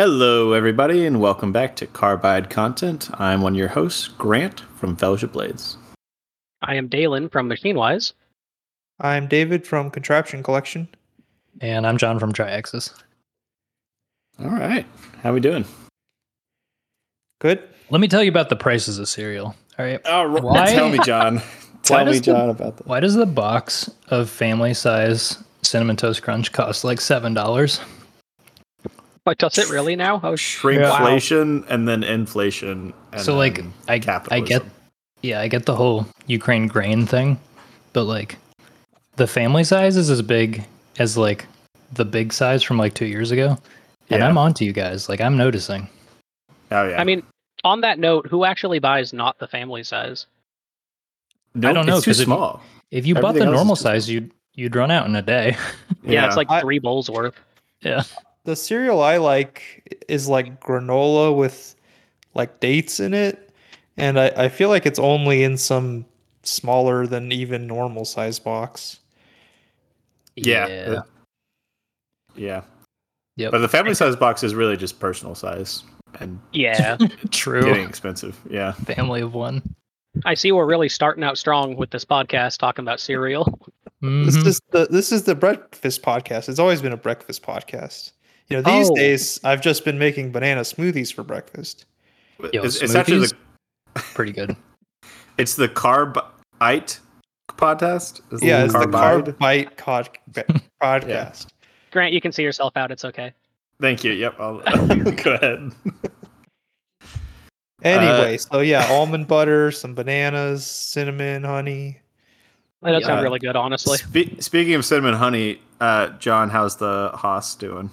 Hello, everybody, and welcome back to Carbide Content. I'm one of your hosts, Grant from Fellowship Blades. I am Deylan from MachineWise. I'm David from Contraption Collection. And I'm Jon from Triaxis. All right. How we doing? Good. Let me tell you about the prices of cereal. All right. Oh, why, tell me, Jon. tell me, Jon, the, about that. Why does the box of family size Cinnamon Toast Crunch cost like $7? Like, does it really now? Oh, How shrinkflation wow. and then inflation. And so, like, I capitalism. I get, yeah, I get the whole Ukraine grain thing, but like, the family size is as big as like the big size from like two years ago, and yeah. I'm onto you guys. Like, I'm noticing. Oh yeah. I mean, on that note, who actually buys not the family size? Nope, I don't know. It's too small. If you, if you bought the normal size, you'd you'd run out in a day. yeah, yeah, it's like three bowls worth. Yeah. The cereal I like is like granola with like dates in it. And I, I feel like it's only in some smaller than even normal size box. yeah. Yeah. yeah. Yep. But the family size box is really just personal size and Yeah, True. getting expensive. Yeah. Family of one. I see we're really starting out strong with this podcast talking about cereal. This Mhm. is the this is the breakfast podcast. It's always been a breakfast podcast. You know, these Oh. days I've just been making banana smoothies for breakfast. Yo, it's, it's actually the pretty good. it's the carbite podcast. Is Yeah, it's the Carbide? Carb Bite cod- podcast. Grant, you can see yourself out. It's okay. Thank you. Yep. I'll go ahead. Anyway, so yeah, almond butter, some bananas, cinnamon, honey. That does Yeah. sound really good, honestly. Spe- speaking of cinnamon honey, uh, Jon, how's the Haas doing?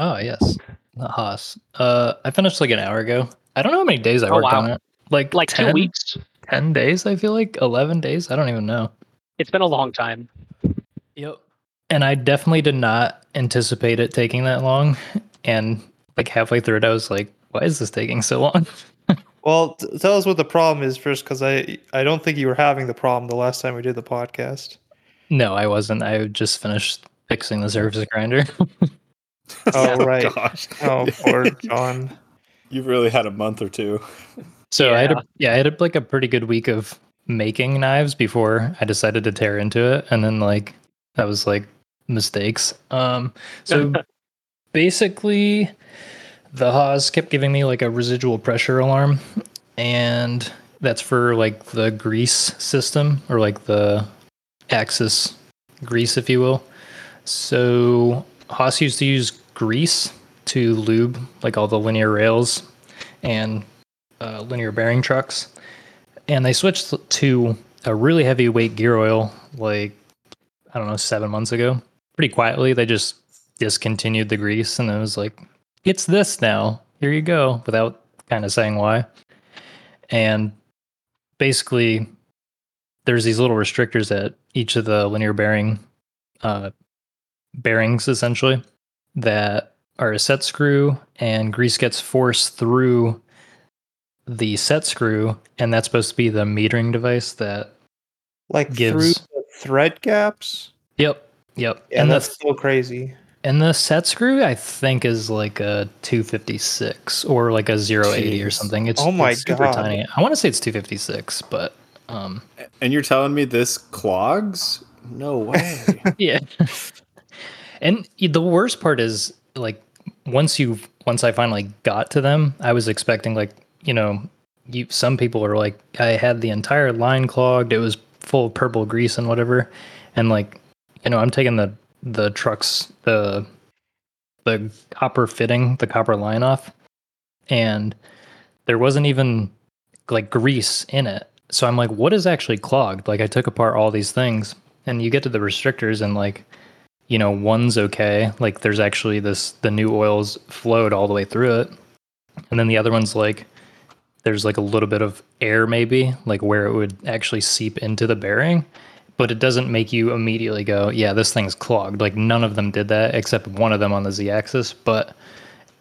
Oh yes, the Haas. Uh, I finished like an hour ago. I don't know how many days I Oh, worked wow. on it. Like Like 10, two weeks. 10 days. I feel like eleven days. I don't even know. It's been a long time. Yep. And I definitely did not anticipate it taking that long. And like halfway through it, I was like, "Why is this taking so long?" Well, t- tell us what the problem is first, because I I don't think you were having the problem the last time we did the podcast. no, I wasn't. I just finished fixing the surface grinder. Oh, right. Gosh. Oh, poor Jon. You've really had a month or two. So I had Yeah. a, yeah, I had a, like a pretty good week of making knives before I decided to tear into it, and then like that was like mistakes. Um, so basically, the Haas kept giving me like a residual pressure alarm, and that's for like the grease system or like the axis grease, if you will. So Haas used to use grease to lube like all the linear rails and uh, linear bearing trucks, and they switched to a really heavyweight gear oil like I don't know seven months ago. Pretty quietly, they just discontinued the grease, and it was like, "It's this now. Here you go," without kind of saying why. And basically, there's these little restrictors at each of the linear bearing uh, bearings, essentially, that are a set screw, and grease gets forced through the set screw, and that's supposed to be the metering device that Like through Gives- the thread gaps. Yep. Yep. Yeah, and that's the so crazy. and the set screw I think is like a 256 or like a 080 or something. It's Oh my it's super God. tiny. I want to say it's 256, but um And you're telling me this clogs? No way. yeah. And the worst part is like once you once I finally got to them, I was expecting like, you know, you some people are like I had the entire line clogged, it was full of purple grease and whatever. And like, you know, I'm taking the the trucks the the copper fitting, the copper line off, and there wasn't even like grease in it. So I'm like, what is actually clogged? Like I took apart all these things and you get to the restrictors and like you know one's okay. Like there's actually this the new oils flowed all the way through it. And then the other one's like there's like a little bit of air maybe like where it would actually seep into the bearing but it doesn't make you immediately go yeah this thing's clogged. Like none of them did that except one of them on the z-axis but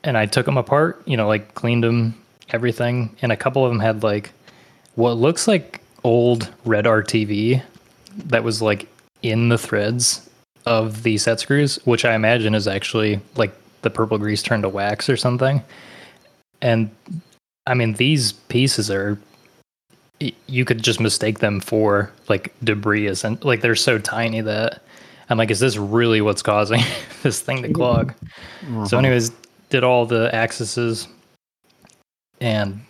and i took them apart you know like cleaned them everything and a couple of them had like what looks like old red rtv that was like in the threads of the set screws, which I imagine is actually like the purple grease turned to wax or something. And I mean, these pieces are you could just mistake them for like debris and like they're so tiny that I'm like, is this really what's causing this thing to clog? So, Mhm. anyways, did all the axes, and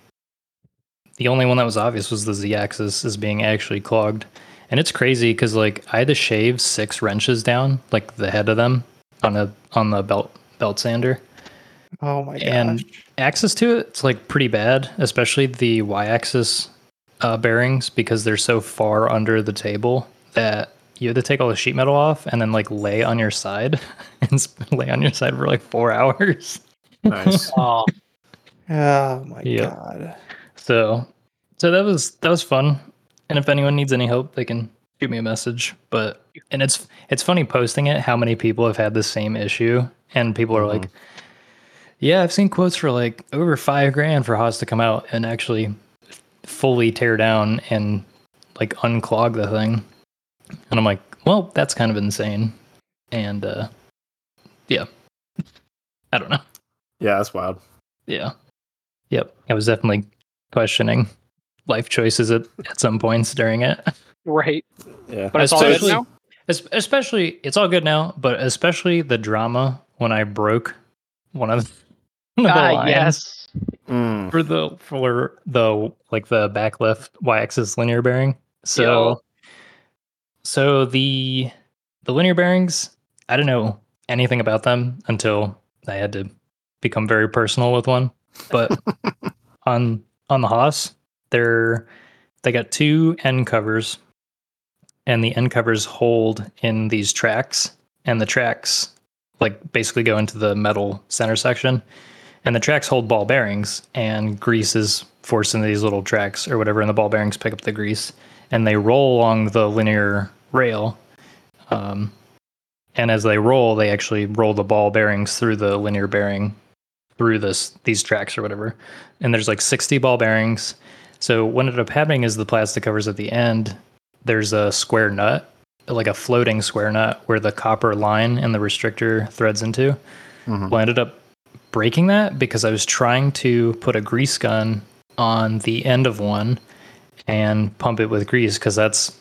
the only one that was obvious was the Z axis is being actually clogged. And it's crazy because like I had to shave six wrenches down, like the head of them, on a on the belt belt sander. Oh my god! And- Access to it, it's like pretty bad, especially the Y axis uh, bearings because they're so far under the table that you had to take all the sheet metal off and then like lay on your side and sp- lay on your side for like four hours. nice. Oh, oh my Yep. god. So, so that was that was fun. And if anyone needs any help, they can shoot me a message. But and it's it's funny posting it how many people have had the same issue, and people are like, "Yeah, I've seen quotes for like over five grand for Haas to come out and actually fully tear down and like unclog the thing." And I'm like, "Well, that's kind of insane." And uh, yeah, I don't know. Yeah, that's wild. Yeah. Yep. I was definitely questioning life choices at, at some points during it. right. Yeah. But it's all good now. Especially, it's all good now, but especially the drama when I broke one of the Ah, lines yes. Mm. for the for the like the back left y-axis linear bearing. So, Yo. so the the linear bearings, I don't know anything about them until I had to become very personal with one. But on on the Haas, they're they got two end covers, and the end covers hold in these tracks, and the tracks like basically go into the metal center section, and the tracks hold ball bearings, and grease is forced into these little tracks or whatever, and the ball bearings pick up the grease, and they roll along the linear rail. Um, and as they roll, they actually roll the ball bearings through the linear bearing through this these tracks or whatever. And there's like 60 ball bearings. So what ended up happening is the plastic covers at the end, there's a square nut, like a floating square nut where the copper line and the restrictor threads into. Mhm. Well, I ended up breaking that because I was trying to put a grease gun on the end of one and pump it with grease because that's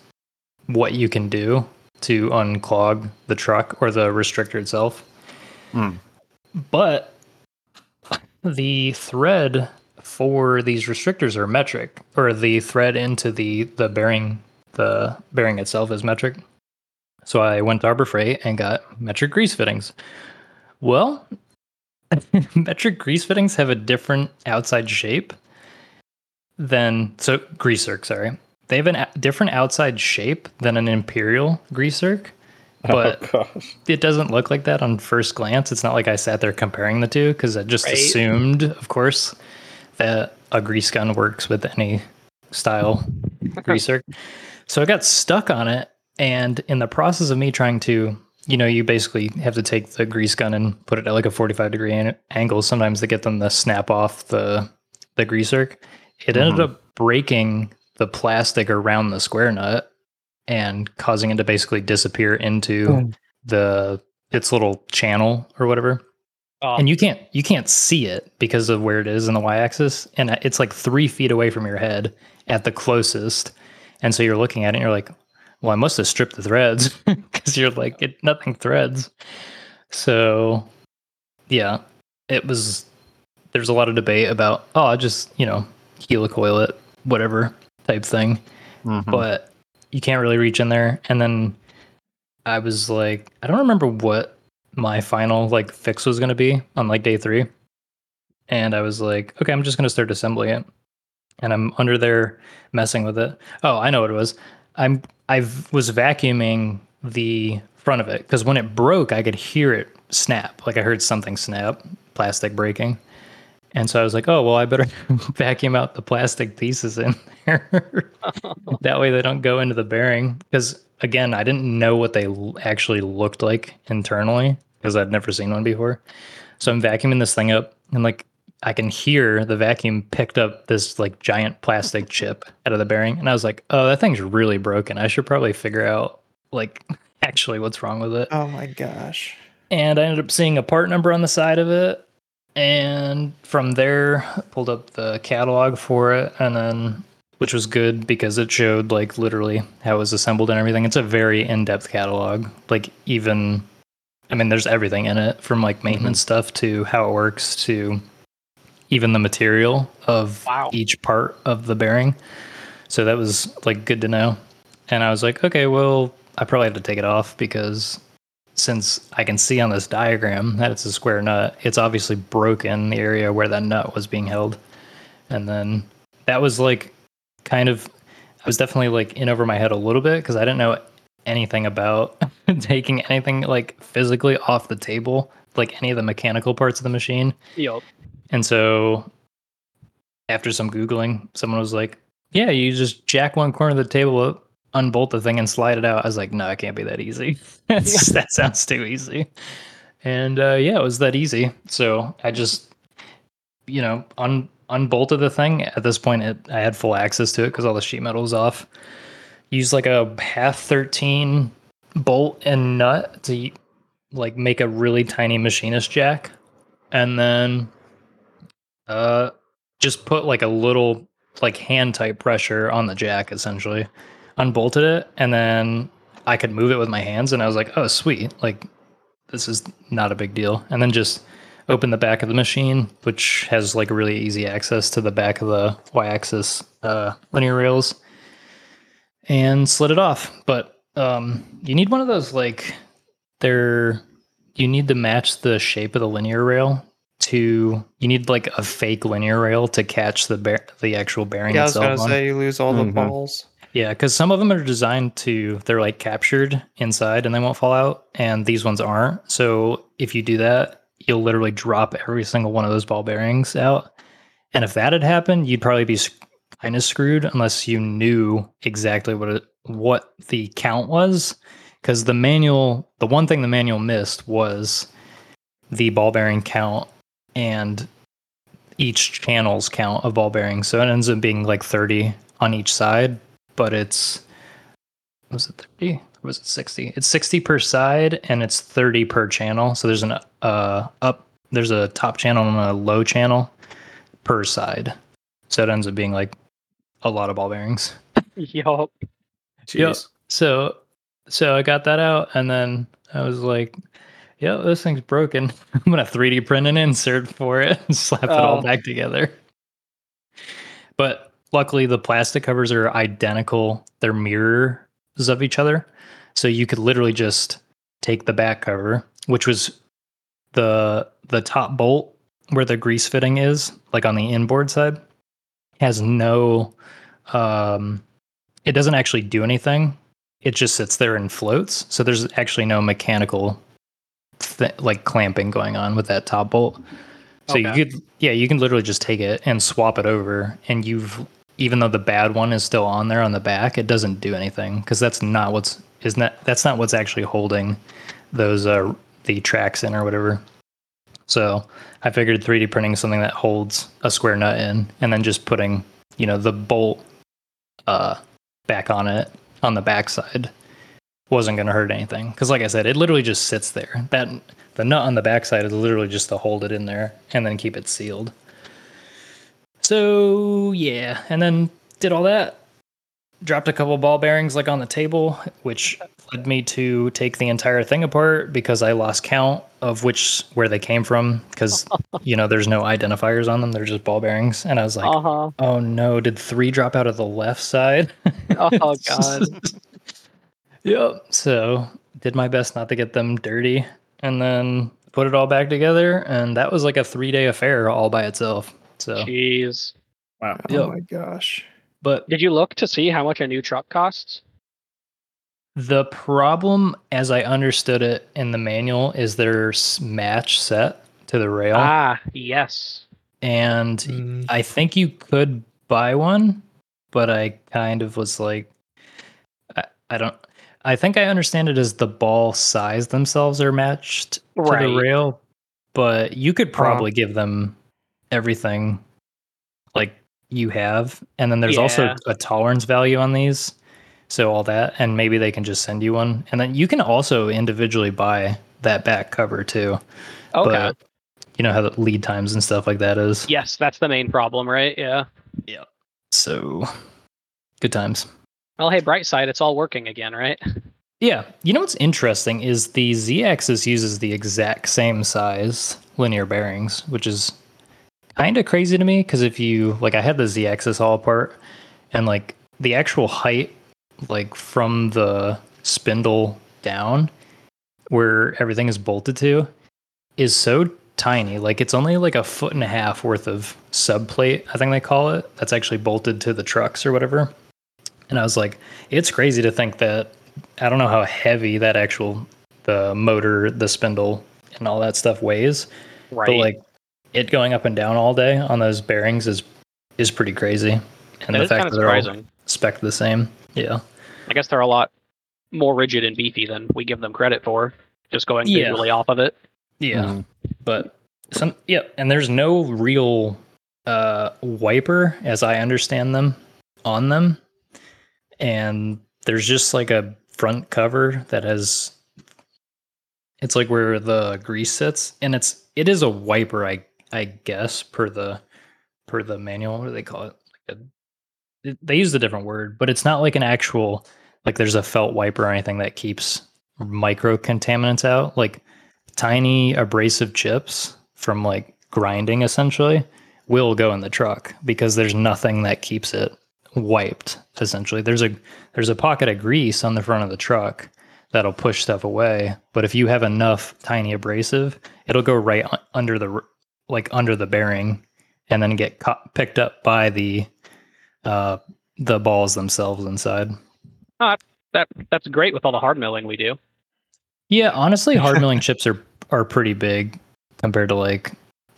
what you can do to unclog the truck or the restrictor itself. Mm. But the thread for these restrictors are metric, or the thread into the the bearing the bearing itself is metric. So I went to Harbor Freight and got metric grease fittings. Well, metric grease fittings have a different outside shape than so grease zerk, sorry. They have a different outside shape than an imperial grease zerk. Oh, but- oh gosh. It doesn't look like that on first glance. It's not like I sat there comparing the two because I just Right. assumed, of course, that a grease gun works with any style greaser. So I got stuck on it. And in the process of me trying to, you know, you basically have to take the grease gun and put it at like a 45 degree an- angle sometimes to get them to snap off the, the greaser. It ended Mhm. up breaking the plastic around the square nut and causing it to basically disappear into Mm. the its little channel or whatever Oh, and you can't you can't see it because of where it is in the y-axis and it's like three feet away from your head at the closest and so you're looking at it and you're like well i must have stripped the threads because you're like it nothing threads so yeah it was there's a lot of debate about oh i just you know helicoil it whatever type thing Mhm. but you can't really reach in there. And then I was like, I don't remember what my final like fix was going to be on like day three. And I was like, okay, I'm just going to start assembling it. And I'm under there messing with it. Oh, I know what it was. I'm I was vacuuming the front of it because when it broke, I could hear it snap. Like I heard something snap, plastic breaking. And so I was like, oh well, I better vacuum out the plastic pieces in there. that way they don't go into the bearing. Because again, I didn't know what they l- actually looked like internally because I'd never seen one before. So I'm vacuuming this thing up and like I can hear the vacuum picked up this like giant plastic chip out of the bearing. And I was like, oh, that thing's really broken. I should probably figure out like actually what's wrong with it. Oh my gosh. and I ended up seeing a part number on the side of it. And from there, pulled up the catalog for it, and then which was good because it showed like literally how it was assembled and everything. It's a very in-depth catalog. Like even I mean there's everything in it from like mm-hmm. maintenance stuff to how it works to even the material of Wow. each part of the bearing. So that was like good to know. And I was like, okay, well, I probably have to take it off because since I can see on this diagram that it's a square nut, it's obviously broken the area where that nut was being held. And then that was like kind of I was definitely like in over my head a little bit because I didn't know anything about taking anything like physically off the table, like any of the mechanical parts of the machine. Yup. And so after some Googling, someone was like, Yeah, you just jack one corner of the table up, unbolt the thing, and slide it out. I was like, No, it can't be that easy. That sounds too easy. And uh, yeah, it was that easy. So I just, you know, un- unbolted the thing. At this point, it, I had full access to it because all the sheet metal was off. Used like a half 13 bolt and nut to like make a really tiny machinist jack. And then uh, just put like a little like hand type pressure on the jack essentially, unbolted it, and then I could move it with my hands, and I was like, oh sweet, like this is not a big deal. And then just open the back of the machine, which has like really easy access to the back of the y-axis uh, linear rails, and slid it off. But um, you need one of those like they're you need to match the shape of the linear rail to you need like a fake linear rail to catch the bear, the actual bearing Yeah, I was gonna on. say you lose all the Mhm. balls. Yeah, because some of them are designed to they're like captured inside and they won't fall out, and these ones aren't. So if you do that, you'll literally drop every single one of those ball bearings out. And if that had happened, you'd probably be kind of screwed unless you knew exactly what it, what the count was. Because the manual, the one thing the manual missed was the ball bearing count and each channel's count of ball bearings. So it ends up being like 30 on each side, but it's was it 30 or was it 60? It's 60 per side and it's 30 per channel. So there's an uh up there's a top channel and a low channel per side. So it ends up being like a lot of ball bearings. Yup. Jeez. So so I got that out and then I was like, yeah, this thing's broken. I'm gonna 3D print an insert for it and slap it all Oh. back together. But luckily the plastic covers are identical. They're mirrors of each other. So you could literally just take the back cover, which was the the top bolt where the grease fitting is, like on the inboard side, has no um it doesn't actually do anything it just sits there and floats. So there's actually no mechanical th- like clamping going on with that top bolt. So Okay. you could yeah, you can literally just take it and swap it over and you've even though the bad one is still on there on the back, it doesn't do anything because that's not what's is not that's not what's actually holding those uh the tracks in or whatever. So I figured 3D printing something that holds a square nut in and then just putting, you know, the bolt uh back on it on the backside wasn't going to hurt anything. Because like i said it literally just sits there. That the nut on the backside is literally just to hold it in there and then keep it sealed. So yeah. And then did all that dropped a couple ball bearings like on the table which led me to take the entire thing apart because i lost count of which where they came from because you know there's no identifiers on them they're just ball bearings and i was like Uh huh. oh no did three drop out of the left side Oh god. Yep. So did my best not to get them dirty and then put it all back together. And that was like a three day affair all by itself. So, Jeez. Wow. Oh Yep. my gosh. But Did you look to see how much a new truck costs? the problem, as I understood it in the manual, is there's match set to the rail. Ah, yes. And Mm, I think you could buy one, but I kind of was like, I, I don't. I think I understand it as the ball size themselves are matched to the rail, but you could Uh-huh. probably give them everything like you have, and then there's also a tolerance value on these, so all that, and maybe they can just send you one, and then you can also individually buy that back cover too. Okay. But you know how the lead times and stuff like that is. yes, that's the main problem, right? Yeah. Yeah. So good times. Well, hey, bright side, it's all working again, right? Yeah. You know what's interesting is the Z axis uses the exact same size linear bearings, which is kind of crazy to me because if you like I had the Z axis all apart and like the actual height like from the spindle down where everything is bolted to is so tiny. Like it's only like a foot and a half worth of subplate, I think they call it. That's actually bolted to the trucks or whatever. And I was like, it's crazy to think that I don't know how heavy that actual the motor, the spindle, and all that stuff weighs. Right. But like it going up and down all day on those bearings is is pretty crazy. And that the fact kind that of they're all spec the same. Yeah. I guess they're a lot more rigid and beefy than we give them credit for. Just going Yeah. visually off of it. Yeah. Mhm. But some yeah, and there's no real uh wiper as I understand them on them. And there's just like a front cover that has it's like where the grease sits and it's it is a wiper I I guess per the per the manual what do they call it? Like a, they use a different word but it's not like an actual like there's a felt wiper or anything that keeps micro contaminants out like tiny abrasive chips from like grinding essentially will go in the truck because there's nothing that keeps it wiped essentially. There's a there's a pocket of grease on the front of the truck that'll push stuff away but if you have enough tiny abrasive it'll go right under the like under the bearing and then get caught, picked up by the uh the balls themselves inside That that's great with all the hard milling we do. Yeah, honestly, hard milling chips are are pretty big compared to like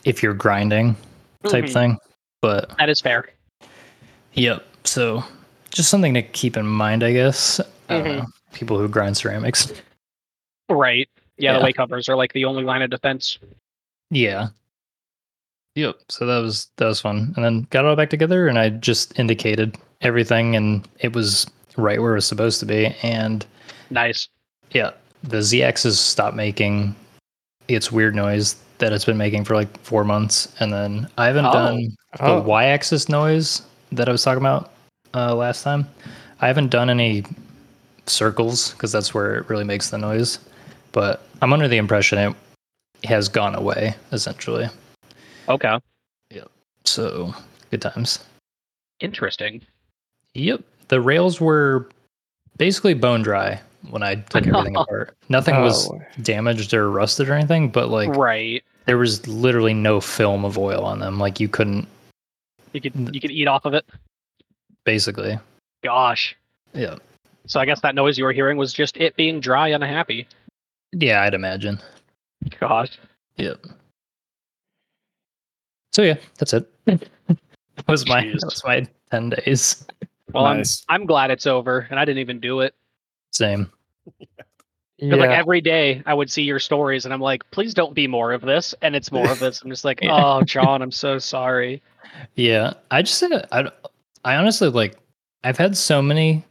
if you're grinding type Mhm. thing. But That is fair. yep, so just something to keep in mind, I guess. Mhm. know, people who grind ceramics. Right. Yeah, Yeah. the way covers are like the only line of defense. Yeah. Yep. So that was that was fun, and then got it all back together, and I just indicated everything, and it was right where it was supposed to be, and Nice. Yeah, the Z-axis stopped making its weird noise that it's been making for like four months, and then I haven't Oh. done the Oh. Y-axis noise that I was talking about uh, last time. I haven't done any circles because that's where it really makes the noise, but I'm under the impression it has gone away essentially. Okay. Yeah. So good times. Interesting. Yep, the rails were basically bone dry when I took everything apart. Nothing oh, was Oh, damaged or rusted or anything, but like right. there was literally no film of oil on them. Like you couldn't You could you could eat off of it. basically. Gosh. Yeah. So I guess that noise you were hearing was just it being dry and unhappy. Yeah, I'd imagine. Gosh. Yep. So yeah, that's it. that was my Jeez. that was my ten days. Well, Nice. I'm I'm glad it's over, and I didn't even do it. Same. 'Cause, Like Yeah. every day, I would see your stories, and I'm like, please don't be more of this, and it's more of this. I'm just like, Yeah. oh, Jon, I'm so sorry. Yeah, I just said I I honestly like I've had so many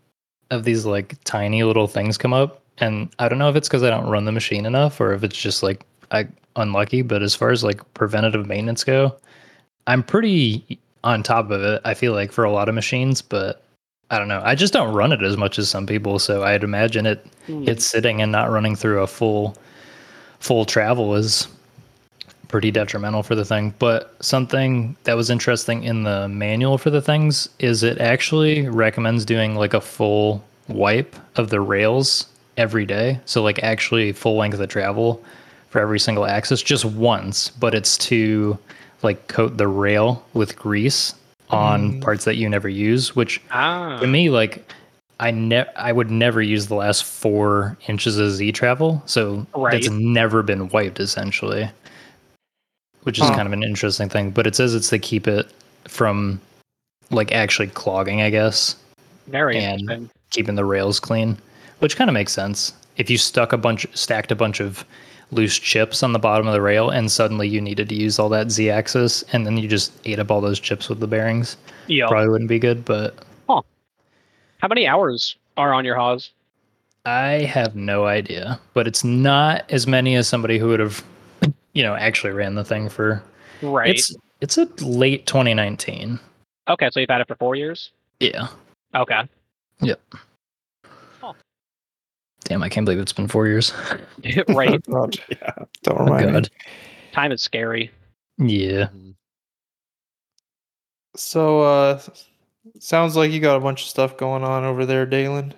of these like tiny little things come up, and I don't know if it's because I don't run the machine enough or if it's just like I unlucky. But as far as like preventative maintenance go, I'm pretty on top of it. I feel like for a lot of machines, but I don't know. I just don't run it as much as some people, so I'd imagine it Hmm. it's sitting and not running through a full full travel is pretty detrimental for the thing but something that was interesting in the manual for the things is it actually recommends doing like a full wipe of the rails every day so like actually full length of travel for every single axis just once but it's to like coat the rail with grease on Mm. parts that you never use which ah, to me like i ne- i would never use the last four inches of z travel so Right. that's never been wiped essentially which is Huh. kind of an interesting thing but it says it's to keep it from like actually clogging i guess very and- keeping the rails clean which kind of makes sense if you stuck a bunch stacked a bunch of loose chips on the bottom of the rail and suddenly you needed to use all that z axis and then you just ate up all those chips with the bearings Yeah. probably wouldn't be good but How many hours are on your Haas? I have no idea, but it's not as many as somebody who would have, you know, actually ran the thing for. Right. It's it's a late 2019. okay, so you've had it for four years. Yeah. Okay. Damn, I can't believe it's been four years. right. Oh, Yeah. Don't Oh, remind me. God. Time is scary. Yeah. So, uh, sounds like you got a bunch of stuff going on over there, Deylan.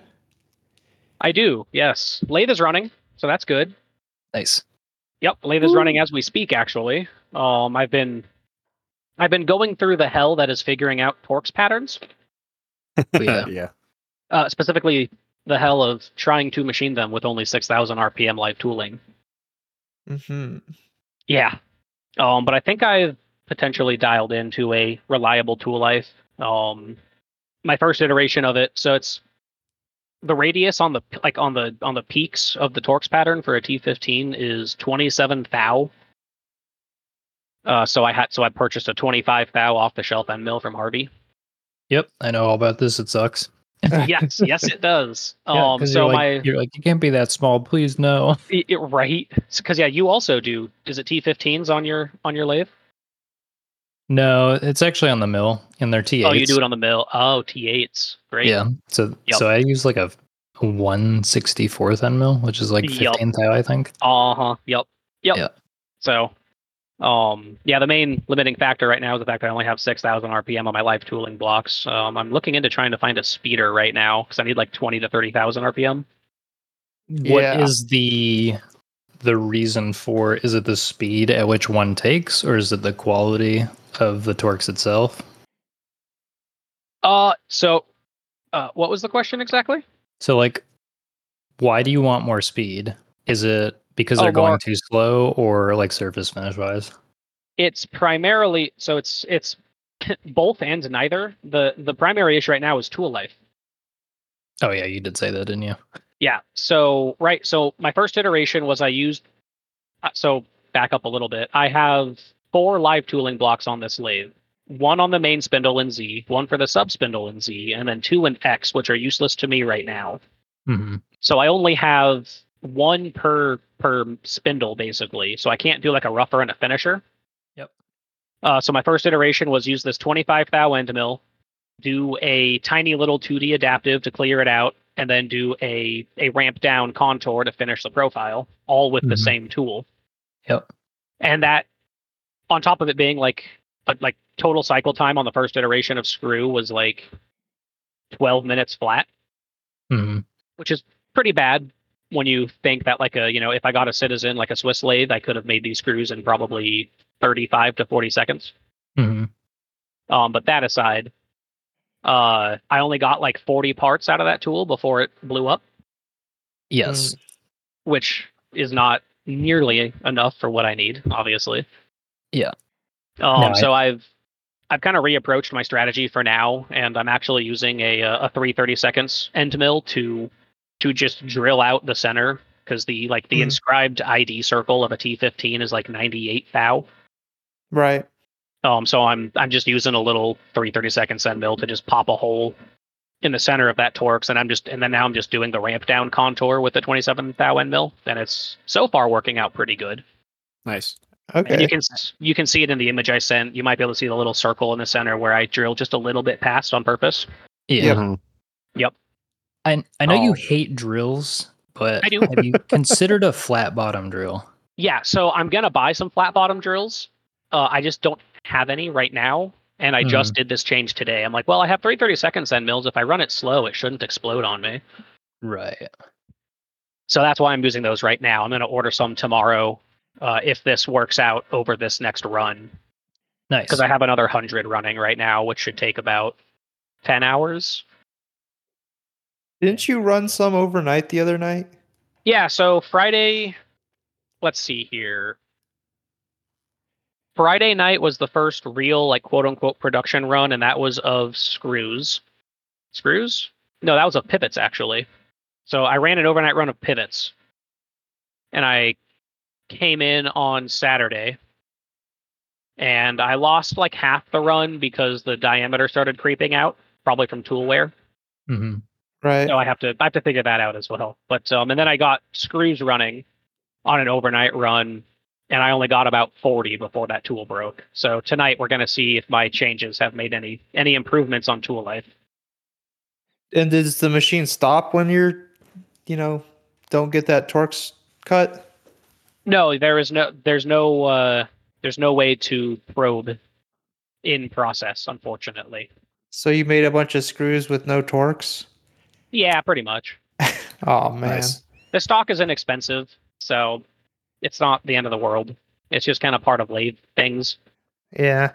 I do. Yes. Lathe is running, so that's good. Nice. Yep, lathe is running as we speak. Actually, um, I've been, I've been going through the hell that is figuring out Torx patterns. Yeah. yeah. Uh, specifically, the hell of trying to machine them with only six thousand RPM live tooling. Mm-hmm. Yeah. Um, but I think I've potentially dialed into a reliable tool life. Um, my first iteration of it, so it's the radius on the like on the on the peaks of the Torx pattern for a T15 is 27 thou. Uh, so I had so I purchased a 25 thou off the shelf end mill from Harvey. Yep. I know all about this. It sucks. yes, yes, it does. Yeah, Um, so you're my you're like, you can't be that small. Please no. it, it- right because yeah, you also do. Is it T15s on your on your lathe? No, it's actually on the mill in their T8s. Oh, you do it on the mill. Oh, T8s. Great. Yeah. So Yep. so I use like a 164th end mill, which is like. 15 thou, I think. Uh huh. Yep. Yep. Yeah. So, um, yeah, the main limiting factor right now is the fact that I only have six thousand RPM on my live tooling blocks. Um, I'm looking into trying to find a speeder right now because I need like twenty to thirty thousand RPM. What is Yeah. the the reason for is it the speed at which one takes or is it the quality of the Torx itself? Uh, so, uh, what was the question exactly? So like why do you want more speed? Is it because Oh, they're going too slow or like surface finish wise? It's primarily so it's it's both and neither. the The primary issue right now is tool life. Oh yeah, you did say that, didn't you? Yeah. So right. So my first iteration was I used. uh, So back up a little bit. I have four live tooling blocks on this lathe. One on the main spindle in Z, one for the sub spindle in Z, and then two in X, which are useless to me right now. hmm So I only have one per per spindle basically. So I can't do like a rougher and a finisher. Yep. Uh, so my first iteration was use this 25 thou end mill, do a tiny little 2D adaptive to clear it out, and then do a a ramp down contour to finish the profile, all with the Mhm. same tool. Yep. And that, on top of it being like, a, like total cycle time on the first iteration of screw was like 12 minutes flat hmm which is pretty bad when you think that like a you know if i got a Citizen like a swiss lathe i could have made these screws in probably 35 to 40 seconds. Hmm um but that aside uh i only got like 40 parts out of that tool before it blew up. Yes. which is not nearly enough for what i need obviously. Yeah. um No, I- so i've I've kind of reapproached my strategy for now, and I'm actually using a uh, a 330 seconds end mill to to just drill out the center because the like the Mhm. inscribed ID circle of a T15 is like 98 thou. Right. Um, so I'm I'm just using a little 330 seconds end mill to just pop a hole in the center of that Torx, and I'm just and then now I'm just doing the ramp down contour with the 27 thou end mill, and it's so far working out pretty good. Nice. Okay. And you can you can see it in the image I sent. You might be able to see the little circle in the center where I drilled just a little bit past on purpose. Yeah. Mhm. I I know you Oh. hate drills, but I do. have you considered a flat bottom drill? Yeah, so I'm gonna buy some flat bottom drills. Uh, I just don't have any right now, and I just did this change today. I'm like, well, I have 330 seconds end mills. If I run it slow, it shouldn't explode on me. Right. So that's why I'm using those right now. I'm gonna order some tomorrow uh, if this works out over this next run, Nice. because I have another hundred running right now, which should take about 10 hours. Didn't you run some overnight the other night? Yeah, so Friday, let's see here. Friday night was the first real, like, quote unquote production run, and that was of screws. Screws? No, that was of pivots, actually. So I ran an overnight run of pivots. And I came in on Saturday. And I lost like half the run because the diameter started creeping out, probably from tool wear. hmm Right. So I have to I have to figure that out as well. But um, and then I got screws running on an overnight run, and I only got about forty before that tool broke. So tonight we're gonna see if my changes have made any any improvements on tool life. And does the machine stop when you're, you know, don't get that Torx cut? No, there is no there's no uh there's no way to probe in process, unfortunately. So you made a bunch of screws with no Torx? Yeah, pretty much. Oh man. Nice. The stock is inexpensive, so it's not the end of the world. It's just kind of part of lathe things. Yeah.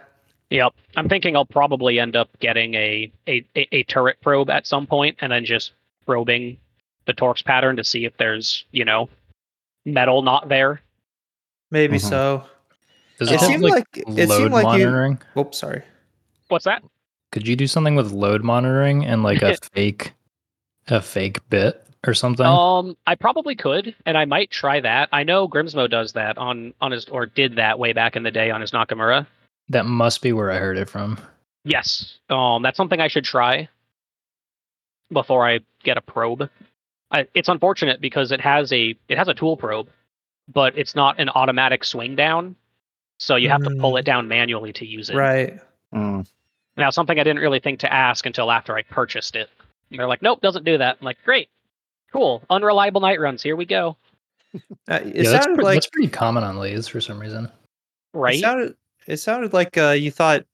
Yep. I'm thinking I'll probably end up getting a, a, a, a turret probe at some point and then just probing the Torx pattern to see if there's, you know, metal not there. Maybe Mhm. so. Does It it have seemed like, like it load seemed like you. monitoring? Oops, sorry. What's that? Could you do something with load monitoring and like a fake, a fake bit or something? Um, I probably could, and I might try that. I know Grimsmo does that on on his or did that way back in the day on his Nakamura. that must be where I heard it from. Yes. Um, that's something I should try before I get a probe. I, it's unfortunate because it has a it has a tool probe, but it's not an automatic swing down, so you have to pull Mm. it down manually to use it. Right. Mm. Now, something I didn't really think to ask until after I purchased it. And they're like, "Nope, doesn't do that." I'm like, "Great, cool, unreliable night runs. Here we go." Uh, it yeah, that's, sounded pre- like that's pretty common on lathes for some reason. Right? It sounded it sounded like uh, you thought,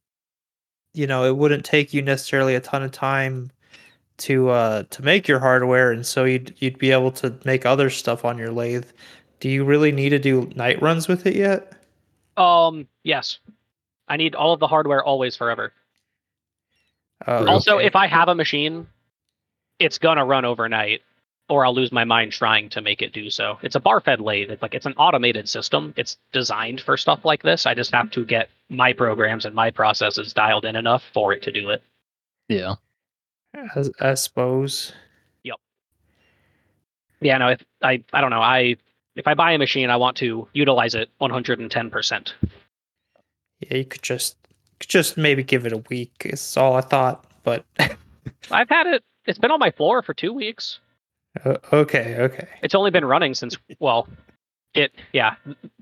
you know, it wouldn't take you necessarily a ton of time to uh to make your hardware, and so you'd you'd be able to make other stuff on your lathe. Do you really need to do night runs with it yet? Um, yes. I need all of the hardware always forever. Uh, Also, okay. if I have a machine, it's gonna run overnight, or I'll lose my mind trying to make it do so. It's a bar fed lathe. It's like it's an automated system. It's designed for stuff like this. I just have to get my programs and my processes dialed in enough for it to do it. Yeah. I, I suppose. Yep. Yeah, no, if I I don't know, I if I buy a machine, I want to utilize it 110%. Yeah, you could just could just maybe give it a week. Is all I thought. But I've had it. It's been on my floor for two weeks. uh, okay, okay. It's only been running since well, it yeah.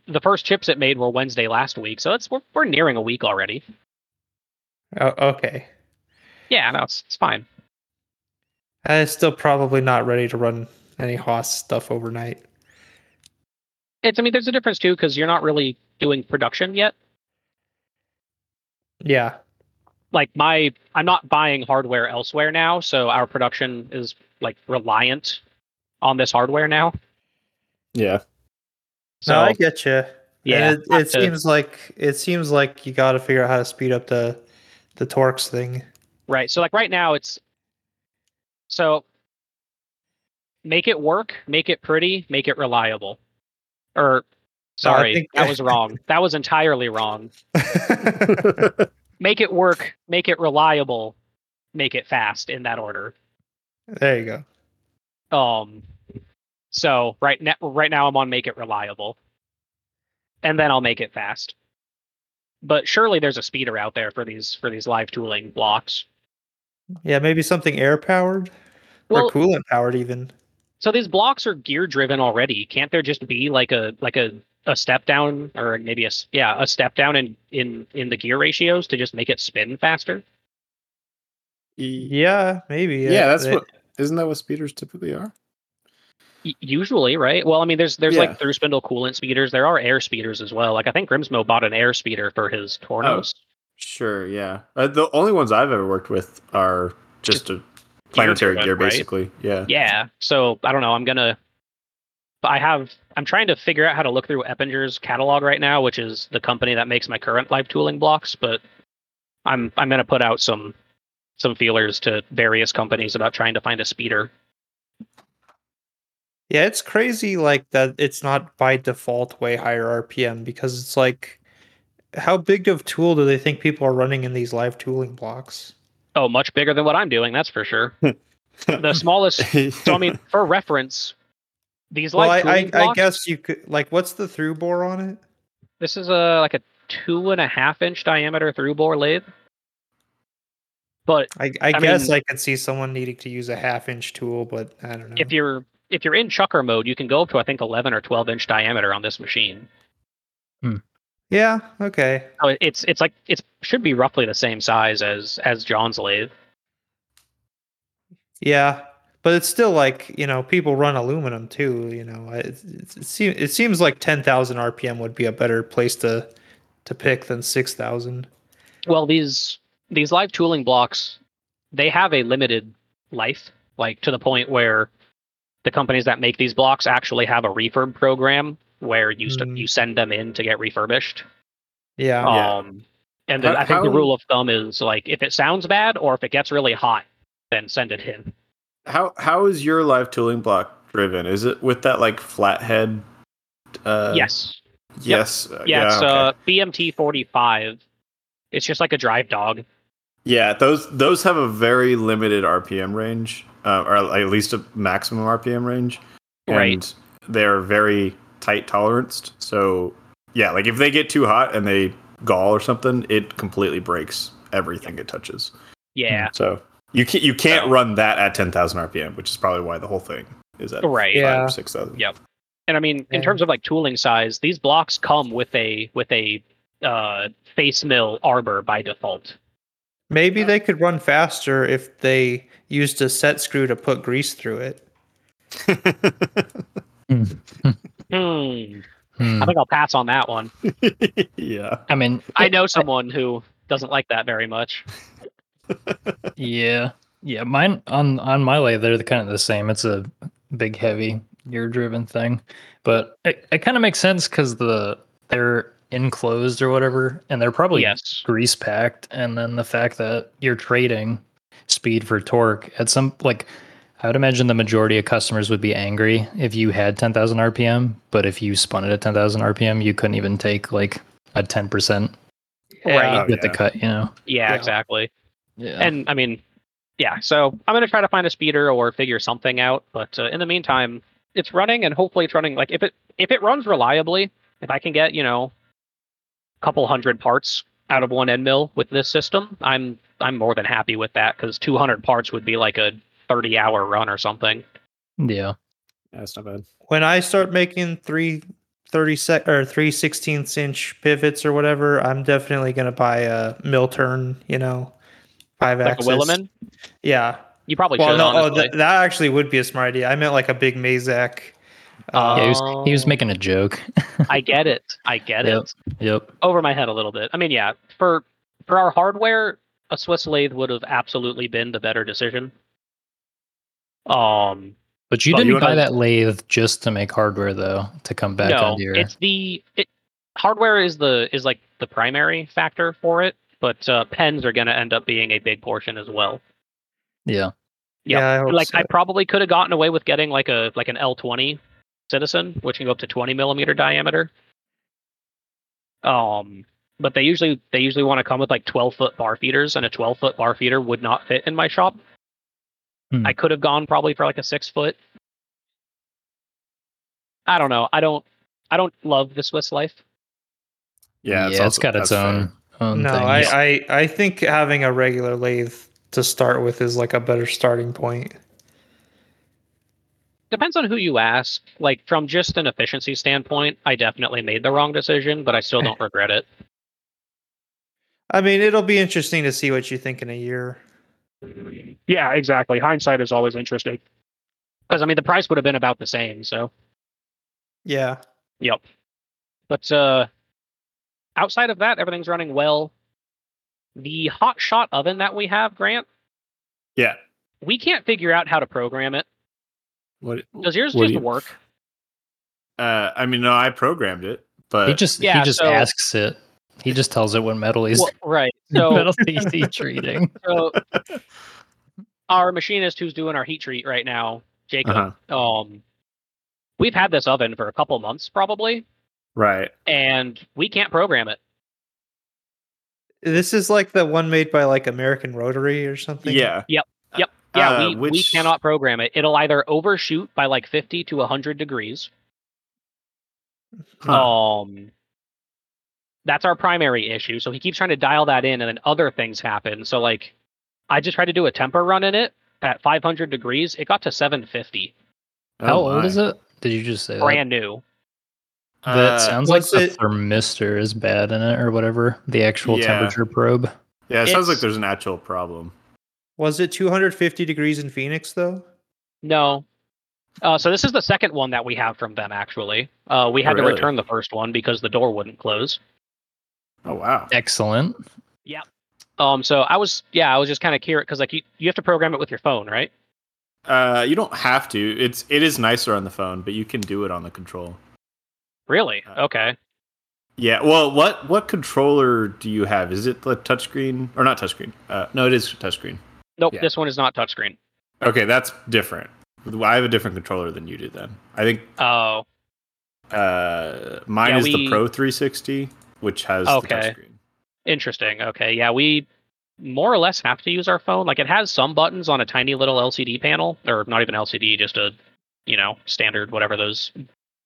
The first chips it made were Wednesday last week, so it's we're, we're nearing a week already. Oh, okay. Yeah, no, it's it's fine. I'm still probably not ready to run any Haas stuff overnight. It's I mean, there's a difference too because you're not really doing production yet. Yeah. Like my, I'm not buying hardware elsewhere now, so our production is like reliant on this hardware now. Yeah. So no, I get you. yeah, it, have it to- seems like it seems like you got to figure out how to speed up the the Torx thing. Right. So like right now it's so make it work, make it pretty, make it reliable. Or No, I sorry, think- that was wrong. That was entirely wrong. Make it work, make it reliable, make it fast in that order. there you go. Um so right now right now I'm on make it reliable. And then I'll make it fast. But surely there's a speeder out there for these for these live tooling blocks. Yeah, maybe something air powered Well, or coolant powered even. So these blocks are gear driven already. Can't there just be like a like a a step down or maybe a s- yeah a step down in in in the gear ratios to just make it spin faster? Yeah, maybe. Yeah, that's They- what. Isn't that what speeders typically are? Usually, right? Well, I mean, there's there's Yeah. like through spindle coolant speeders. There are air speeders as well. Like I think Grimsmo bought an air speeder for his Tornos. Sure. Yeah. Uh, the only ones I've ever worked with are just a planetary driven, gear, right? basically. Yeah. Yeah. So I don't know. I'm gonna. I have. I'm trying to figure out how to look through Eppinger's catalog right now, which is the company that makes my current live tooling blocks. But I'm I'm gonna put out some some feelers to various companies about trying to find a speeder. Yeah, it's crazy like that it's not by default way higher RPM because it's like how big of tool do they think people are running in these live tooling blocks? Oh, much bigger than what I'm doing. That's for sure. the smallest. So I mean, for reference, these Well, live I, I, tooling I guess you could like what's the through bore on it? This is a like a two and a half inch diameter through bore lathe. But I, I, I guess mean- I could see someone needing to use a half inch tool, but I don't know. if you're if you're in chucker mode, you can go up to I think 11 or 12 inch diameter on this machine. Hmm. yeah, okay. So it's it's like it should be roughly the same size as as Jon's lathe. Yeah, but it's still like you know people run aluminum too. You know, it, it, it, seems it seems like ten thousand RPM would be a better place to to pick than six thousand. Well, these these live tooling blocks, they have a limited life, like to the point where the companies that make these blocks actually have a refurb program where you st- Mm. you send them in to get refurbished. Yeah, Yeah. Um, and the, How- I think the rule of thumb is like if it sounds bad or if it gets really hot, then send it in. How how is your live tooling block driven? Is it with that like flathead? Uh, yes. Yes. uh, Yeah, it's okay. uh, BMT 45. It's just like a drive dog. Yeah, those those have a very limited RPM range, uh, or at least a maximum RPM range, and Right. they're very tight toleranced. So yeah, like if they get too hot and they gall or something, it completely breaks everything it touches. Yeah. So you can't you can't So- run that at ten thousand RPM, which is probably why the whole thing is at Right. five Yeah. or six thousand. Yep. And I mean, in terms of like tooling size, these blocks come with a with a uh, face mill arbor by default. maybe they could run faster if they used a set screw to put grease through it. Hmm. Hmm. I think I'll pass on that one. yeah. I mean, I know someone who doesn't like that very much. Yeah, yeah. Mine on on my lathe, they're the, kind of the same. It's a big, heavy, gear-driven thing, but it, it kind of makes sense because the they're enclosed or whatever, and they're probably yes. grease packed. And then the fact that you're trading speed for torque at some like, I would imagine the majority of customers would be angry if you had 10,000 RPM, but if you spun it at 10,000 RPM, you couldn't even take like a 10% Right. Oh, with the cut. You know. Yeah, Yeah. exactly. Yeah. And I mean, yeah. So I'm gonna try to find a speeder or figure something out. But uh, in the meantime, it's running, and hopefully it's running. Like if it if it runs reliably, if I can get you know, a couple hundred parts out of one end mill with this system, I'm I'm more than happy with that because 200 parts would be like a 30 hour run or something. yeah. That's not bad. When I start making three 30 sec or three 16th inch pivots or whatever, I'm definitely gonna buy a mill turn, you know, five Like axis. a Willemin, Yeah. you probably Well, should. no, oh, th- that actually would be a smart idea. I meant like a big Mazak. Uh, Yeah, he was, he was making a joke. I get it. I get Yep. it. yep. over my head a little bit. I mean, yeah, for for our hardware, a Swiss lathe would have absolutely been the better decision. Um, But you Well, didn't you buy I- that lathe just to make hardware though, to come back no, your it's the it, hardware is the is like the primary factor for it, but uh, pens are going to end up being a big portion as well. Yeah. Yep. Yeah, I like so. I probably could have gotten away with getting like a like an L20 Citizen, which can go up to 20 millimeter diameter. Um, but they usually they usually want to come with like 12 foot bar feeders, and a 12 foot bar feeder would not fit in my shop. Hmm. I could have gone probably for like a six foot. I don't know. I don't. I don't love the Swiss life. Yeah, it's also- it's got its own fair. Own no, thing. I, I I think having a regular lathe to start with is like a better starting point. Depends on who you ask. Like from just an efficiency standpoint, I definitely made the wrong decision, but I still don't regret it. I mean, it'll be interesting to see what you think in a year. Yeah, exactly. Hindsight is always interesting. Because I mean, the price would have been about the same. So, Yeah. yep. But uh, outside of that, everything's running well. The hot shot oven that we have, Grant, Yeah. we can't figure out how to program it. What? Does yours What do just you- work? Uh, I mean, no, I programmed it, but he just Yeah, he just so- asks it. He just tells it what metal he's Well, right. So, metal he's heat treating. so our machinist who's doing our heat treat right now, Jacob. uh-huh. Um, we've had this oven for a couple months probably, right. and we can't program it. This is like the one made by like American Rotary or something. Yeah. Yep. Yep. Yeah, uh, we, we cannot program it. It'll either overshoot by like 50 to 100 degrees. Huh. Um, that's our primary issue. So he keeps trying to dial that in, and then other things happen. So like, I just tried to do a temper run in it at 500 degrees. It got to 750, How Oh old my. is it? Did you just say that? brand new. That Uh, sounds like the it- thermistor is bad in it or whatever. The actual Yeah. temperature probe. Yeah, it sounds like there's an actual problem. Was it 250 degrees in Phoenix though? No. Uh, so this is the second one that we have from them. Actually, uh, we had to Really? return the first one because the door wouldn't close. Oh wow. Excellent. Yeah. Um, so I was, yeah, I was just kind of curious because like you, you have to program it with your phone, right? Uh, you don't have to. It's it is nicer on the phone, but you can do it on the control. Really? Uh, Okay. Yeah. Well, what what controller do you have? Is it the touchscreen or not touchscreen? Uh, no, it is touchscreen. Nope. yeah. This one is not touchscreen. Okay, that's different. I have a different controller than you do. Then I think Oh, uh, mine Yeah, is the Pro 360, which has Okay. the touchscreen. Okay. Interesting. Okay. Yeah, we more or less have to use our phone. Like it has some buttons on a tiny little LCD panel, or not even LCD, just a, you know, standard whatever those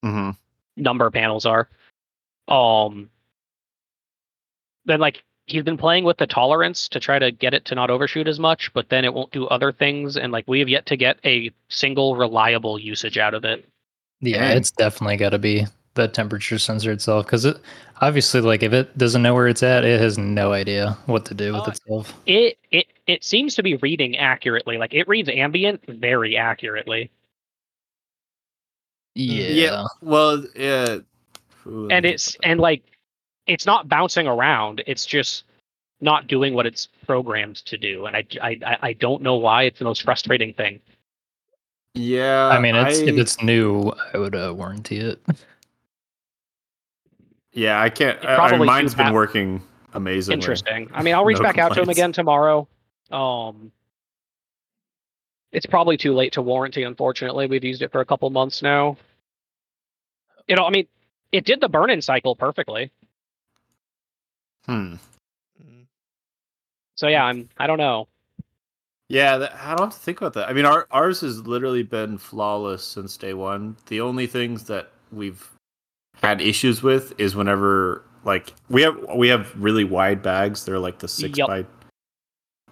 Mm-hmm. Number panels are. Um. Then like he's been playing with the tolerance to try to get it to not overshoot as much, but then it won't do other things, and like we have yet to get a single reliable usage out of it. Yeah, Dang. it's definitely got to be the temperature sensor itself because it obviously like if it doesn't know where it's at, it has no idea what to do with Uh, itself. It it it seems to be reading accurately. Like it reads ambient very accurately. Yeah. Yeah. Well, yeah. Ooh, and it's and like it's not bouncing around it's just not doing what it's programmed to do and i i I- i don't know why it's the most frustrating thing yeah. I mean, it's, if it's new, I would uh, warranty it. yeah. I can't. It I- I, probably mine's do been working amazingly. interesting i mean i'll reach No back out to him again tomorrow um it's probably too late to warranty unfortunately we've used it for a couple months now you know i mean it did the burn-in cycle perfectly Hmm. Mm. so yeah i'm i don't know Yeah, that, I don't have to think about that. I mean, our, ours has literally been flawless since day one. The only things that we've had issues with is whenever like we have we have really wide bags. They're like the six Yup. by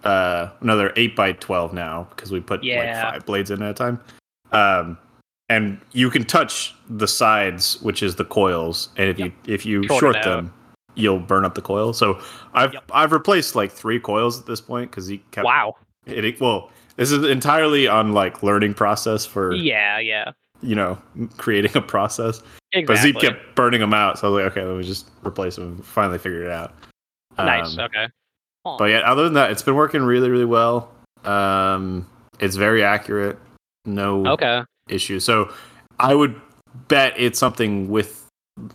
uh no, they're eight by twelve now because we put Yeah. like five blades in at a time. Um, and you can touch the sides, which is the coils, and if Yep. you if you Short short them, you'll burn up the coil. So I've Yep. I've replaced like three coils at this point because he kept wow it, well, this is entirely on like learning process for yeah yeah you know creating a process. But exactly Zeep kept burning them out, so I was like, okay, let me just replace them. Finally figured it out. nice Um, okay Huh. But yeah, other than that, it's been working really, really well. Um, it's very accurate. No okay issues. So I would bet it's something with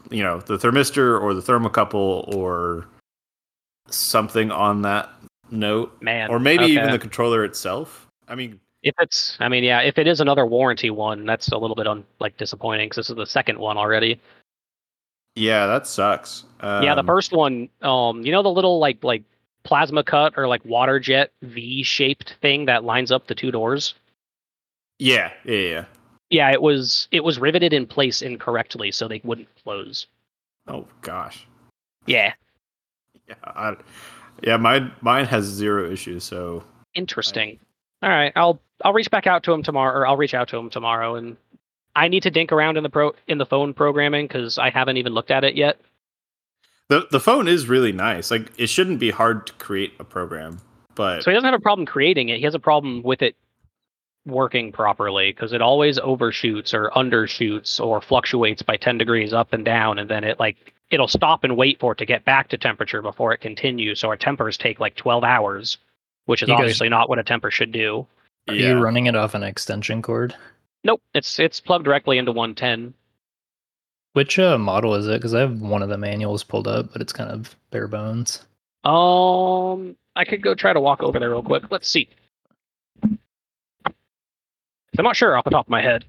you know the thermistor or the thermocouple or something on that note, man or maybe even the controller itself. I mean, If it's, I mean, yeah, if it is another warranty one, that's a little bit un, like disappointing because this is the second one already. Yeah, that sucks. Um, yeah, the first one, um, you know, the little like like plasma cut or like water jet V-shaped thing that lines up the two doors. Yeah, yeah, yeah. Yeah, it was it was riveted in place incorrectly, so they wouldn't close. Oh gosh. Yeah, Yeah, I, yeah. Mine mine has zero issues. So interesting. All right, I'll I'll reach back out to him tomorrow, or I'll reach out to him tomorrow, and I need to dink around in the pro in the phone programming because I haven't even looked at it yet. The the phone is really nice. Like it shouldn't be hard to create a program, but So he doesn't have a problem creating it. He has a problem with it working properly because it always overshoots or undershoots or fluctuates by 10 degrees up and down. And then it like, it'll stop and wait for it to get back to temperature before it continues. So our tempers take like 12 hours, which is You guys- obviously not what a temper should do. Are yeah. you running it off an extension cord? Nope. It's, it's plugged directly into 110. Which uh, model is it? Because I have one of the manuals pulled up, but it's kind of bare bones. Um, I could go try to walk over there real quick. Let's see. I'm not sure off the top of my head.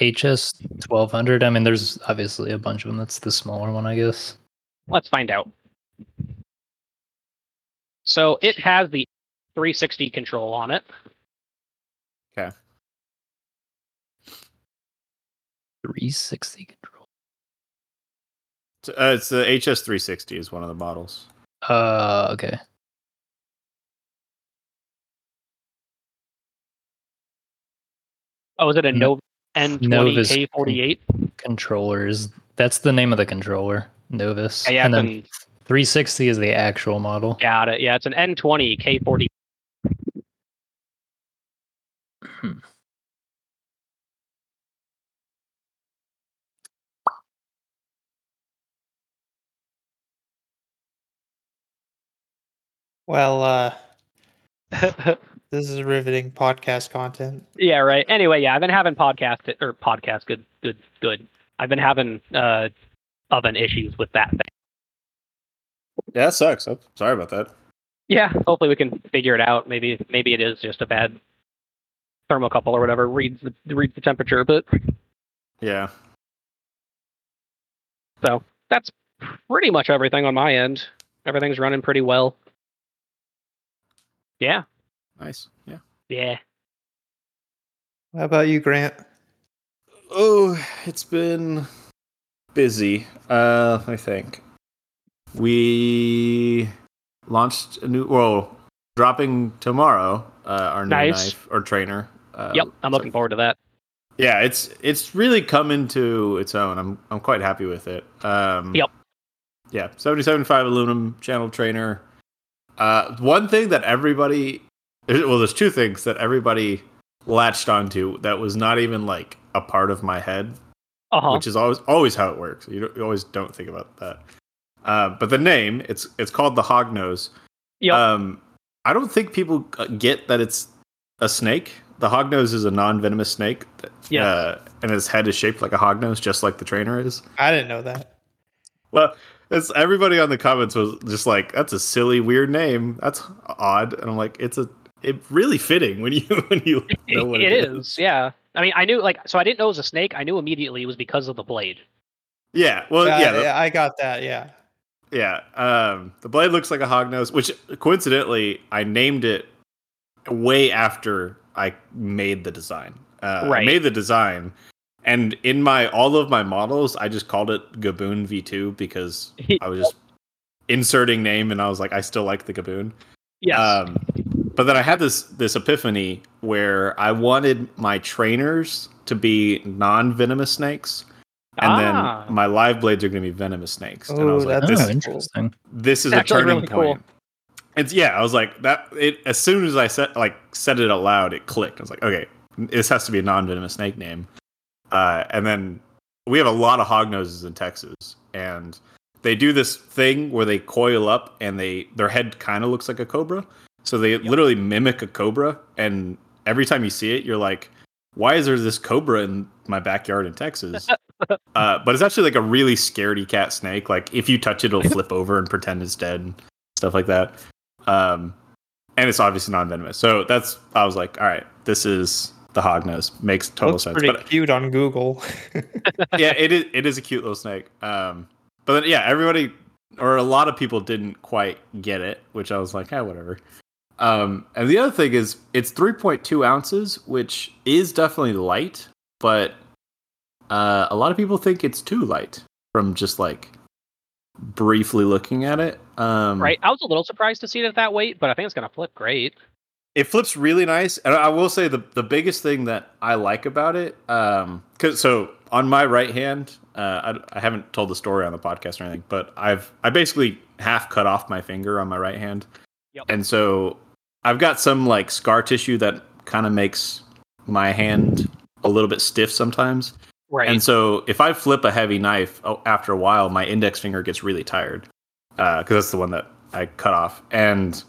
HS twelve hundred. I mean, there's obviously a bunch of them. That's the smaller one, I guess. Let's find out. So it has the 360 control on it. Okay. Three sixty control. Uh, it's the HS360 is one of the models. Uh, okay. Oh, is it a Novus N20K48? Controllers. That's the name of the controller, Novus. Yeah, yeah and then 360 is the actual model. Got it. Yeah, it's an N20K40. Well, uh, this is riveting podcast content. yeah, right. Anyway, yeah, I've been having podcast or podcast. Good, good, good. I've been having uh oven issues with that thing. Yeah, that sucks. I'm sorry about that. Yeah, hopefully we can figure it out. Maybe maybe it is just a bad thermocouple or whatever reads the reads the temperature. But Yeah. so that's pretty much everything on my end. Everything's running pretty well. Yeah, Nice. Yeah. yeah. How about you, Grant? Oh, it's been busy. Uh, I think we launched a new. Well, dropping tomorrow. Uh, our new Nice. knife or trainer. Uh, yep, I'm so- looking forward to that. Yeah, it's it's really come into its own. I'm I'm quite happy with it. Um, Yep. Yeah, 77.5 aluminum channel trainer. Uh, one thing that everybody, well, there's two things that everybody latched onto that was not even like a part of my head, Uh huh. which is always always how it works. You, don't, you always don't think about that. Uh, but the name, it's it's called the hognose. Yep. Um, I don't think people uh, get that it's a snake. The hognose is a non-venomous snake. That, Yes. uh, and its head is shaped like a hognose, just like the trainer is. I didn't know that. Well, it's everybody on the comments was just like, "That's a silly, weird name. That's odd." And I'm like, "It's a, it really fitting when you when you know what it is. Yeah. I mean, I knew like so I didn't know it was a snake. I knew immediately it was because of the blade. Yeah. Well, Uh, yeah. the- yeah, I got that. Yeah. Yeah. Um, the blade looks like a hognose, which coincidentally I named it way after I made the design. Uh, I Right. made the design, and in my all of my models, I just called it Gaboon V2 because I was just inserting name, and I was like, I still like the Gaboon. Yes. Um, but then I had this this epiphany where I wanted my trainers to be non venomous snakes. And Ah. then my live blades are going to be venomous snakes. and I Oh, was like, that's this, interesting. this is It's a turning really cool. point. It's yeah, I was like that. It as soon as I said like said it aloud, it clicked. I was like, okay, this has to be a non-venomous snake name. Uh, and then we have a lot of hog noses in Texas, and they do this thing where they coil up and they their head kind of looks like a cobra, so they literally mimic a cobra. And every time you see it, you're like, why is there this cobra in my backyard in Texas? uh, but it's actually like a really scaredy cat snake. Like if you touch it, it'll flip over and pretend it's dead, and stuff like that. Um, and it's obviously non-venomous. So that's I was like, all right, this is the hognose. Makes total Looks sense. pretty But cute on Google. yeah, it is. It is a cute little snake. Um, but then, yeah, everybody or a lot of people didn't quite get it, which I was like, yeah, whatever. Um, and the other thing is, it's 3.2 ounces, which is definitely light, but uh, a lot of people think it's too light from just like briefly looking at it. Um, right. I was a little surprised to see it at that weight, but I think it's gonna flip great. It flips really nice and i will say the the biggest thing that i like about it um cuz so on my right hand uh I, I haven't told the story on the podcast or anything but i've i basically half cut off my finger on my right hand Yep. and so i've got some like scar tissue that kind of makes my hand a little bit stiff sometimes Right. and so if I flip a heavy knife oh, after a while, my index finger gets really tired because that's the one that I cut off. And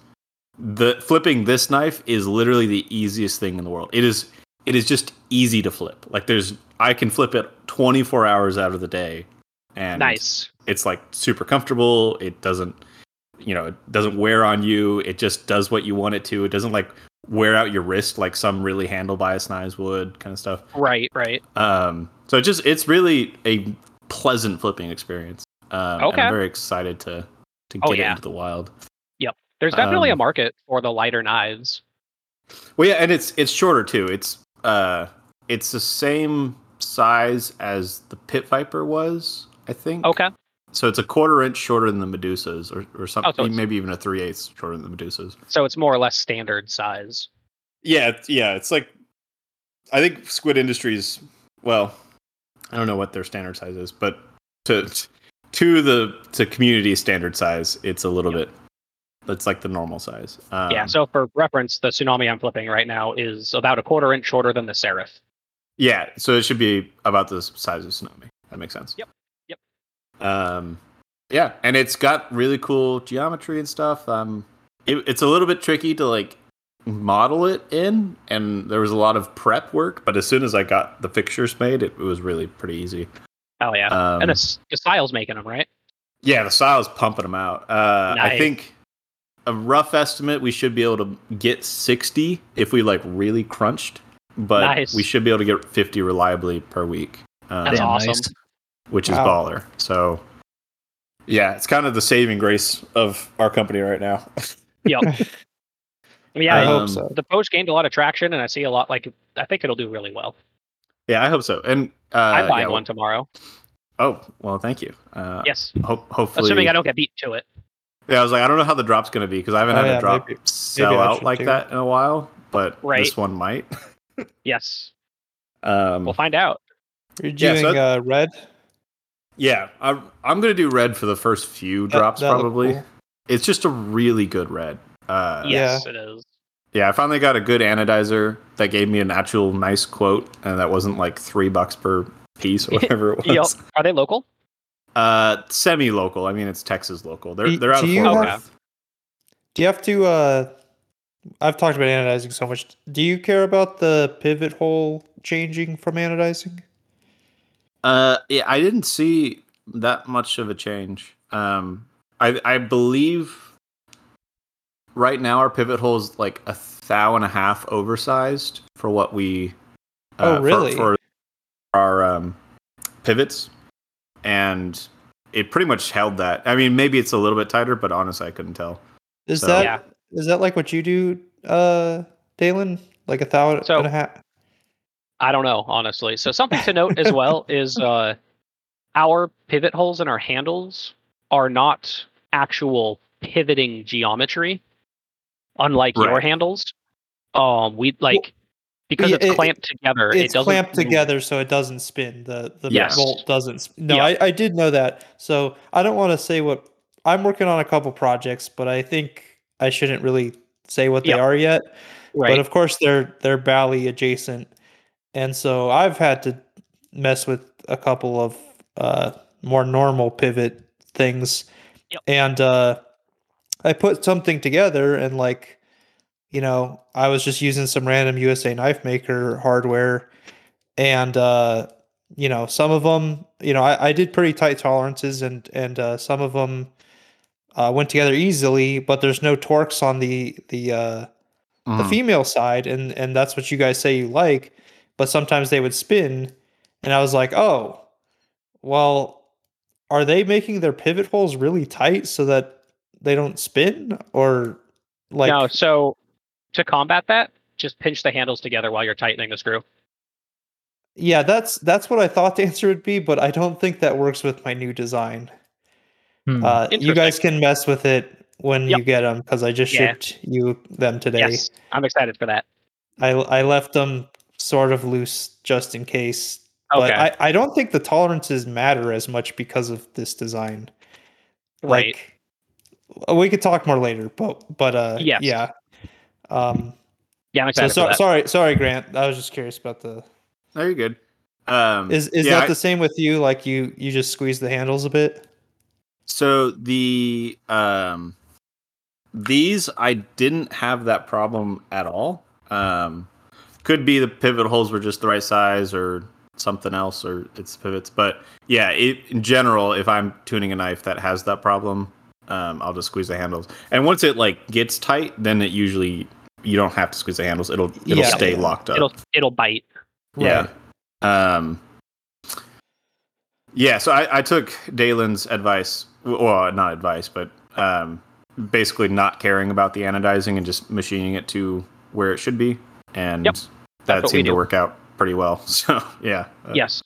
the flipping this knife is literally the easiest thing in the world. It is it is just easy to flip. Like there's I can flip it 24 hours out of the day, and nice. it's like super comfortable. It doesn't you know it doesn't wear on you. It just does what you want it to. It doesn't like wear out your wrist like some really handle bias knives would kind of stuff. Right. Right. Um, so it just it's really a pleasant flipping experience. Um, Okay. I'm very excited to to get Oh, it yeah. into the wild. There's definitely a Um, market for the lighter knives. Well, yeah, and it's it's shorter too. It's uh, it's the same size as the Pit Viper was, I think. Okay. So it's a quarter inch shorter than the Medusas, or or something, Oh, it's- maybe even a three eighths shorter than the Medusas. So it's more or less standard size. Yeah, yeah, it's like I think Squid Industries. Well, I don't know what their standard size is, but to to the to community standard size, it's a little Yep. bit. It's like the normal size. Um, yeah. So for reference, the tsunami I'm flipping right now is about a quarter inch shorter than the serif. Yeah, so it should be about the size of Tsunami. That makes sense. Yep, yep. Um, yeah, and it's got really cool geometry and stuff. Um, it, it's a little bit tricky to like model it in, and there was a lot of prep work. But as soon as I got the fixtures made, it, it was really pretty easy. Oh yeah. Um, and it's the style's making them right. yeah, the style's pumping them out. Uh, I think a rough estimate we should be able to get sixty if we like really crunched, but Nice. we should be able to get fifty reliably per week. Um, That's awesome. nice. which is Wow. baller. So, yeah, it's kind of the saving grace of our company right now. Yep. I mean, yeah, I I- hope Um, so. the post gained a lot of traction, and I see a lot. Like, I think it'll do really well. yeah, I hope so. And uh, I buy yeah, one tomorrow. Oh, well, thank you. Uh, Yes, Ho- hopefully, assuming I don't get beat to it. Yeah, I was like, I don't know how the drop's going to be because I haven't Oh, had yeah, a drop maybe- sell maybe out like too. that in a while, but Right. this one might. Yes, um, we'll find out. You're Yeah, doing so uh, red. yeah, I'm, I'm going to do red for the first few That- drops probably. cool. It's just a really good red. Uh, Yes, it is. Yeah, I finally got a good anodizer that gave me an actual nice quote, and that wasn't like three bucks per piece or whatever it Yep. was. Are they local? Uh, semi-local. I mean, it's Texas local. They're Do- they're out of Fort have-. Do you have to? uh I've talked about anodizing so much. Do you care about the pivot hole changing from anodizing? Uh, yeah, I didn't see that much of a change. Um, I I believe right now our pivot hole is like a thou and a half oversized for what we. Oh, for- really? For, our um, pivots, and it pretty much held that. I mean, maybe it's a little bit tighter, but honestly, I couldn't tell. Is So- that is Yeah. that like what you do, uh, Deylan? Like a thousand So- and a half? I don't know, honestly. So something to note as well is uh, our pivot holes and our handles are not actual pivoting geometry, unlike your handles. Um, we like because yeah, it's it- clamped together. it It's doesn't clamped move. together so it doesn't spin. The the Yes. bolt doesn't. Sp- no, Yeah. I, I did know that. So I don't want to say what I'm working on a couple projects, but I think I shouldn't really say what they Yep. are yet. Right. But of course they're they're Bali adjacent, and so I've had to mess with a couple of uh, more normal pivot things, Yep. and uh, I put something together and like, you know, I was just using some random USA knife maker hardware, and uh, you know, some of them, you know, I, I did pretty tight tolerances, and and uh, some of them uh, went together easily, but there's no torques on the the uh, the Mhm. female side and and that's what you guys say you like but sometimes they would spin and i was like oh well are they making their pivot holes really tight so that they don't spin or like no, so to combat that, just pinch the handles together while you're tightening the screw. yeah that's that's what i thought the answer would be but i don't think that works with my new design Hmm. uh, you guys can mess with it when Yep. you get them because i just Yeah. shipped you them today Yes, I'm excited for that. I I left them sort of loose just in case. But I, I don't think the tolerances matter as much because of this design. Right. Like we could talk more later, but but uh Yes. yeah. Um Yeah, I'm so, excited so for that. sorry sorry Grant. I was just curious about the No, you're good. Um, is is yeah, that I- the same with you? Like you you just squeeze the handles a bit? So the um these I didn't have that problem at all. Um could be the pivot holes were just the right size or something else or it's pivots. But yeah, it, in general, if I'm tuning a knife that has that problem, um, I'll just squeeze the handles. And once it like gets tight, then it usually you don't have to squeeze the handles. It'll it'll Yeah. stay locked up. It'll it'll bite. Yeah. Um. Yeah, so I, I took Deylan's advice, well, not advice, but um, basically not caring about the anodizing and just machining it to where it should be, and Yep. that what seemed to work out pretty well. So yeah, Uh, Yes.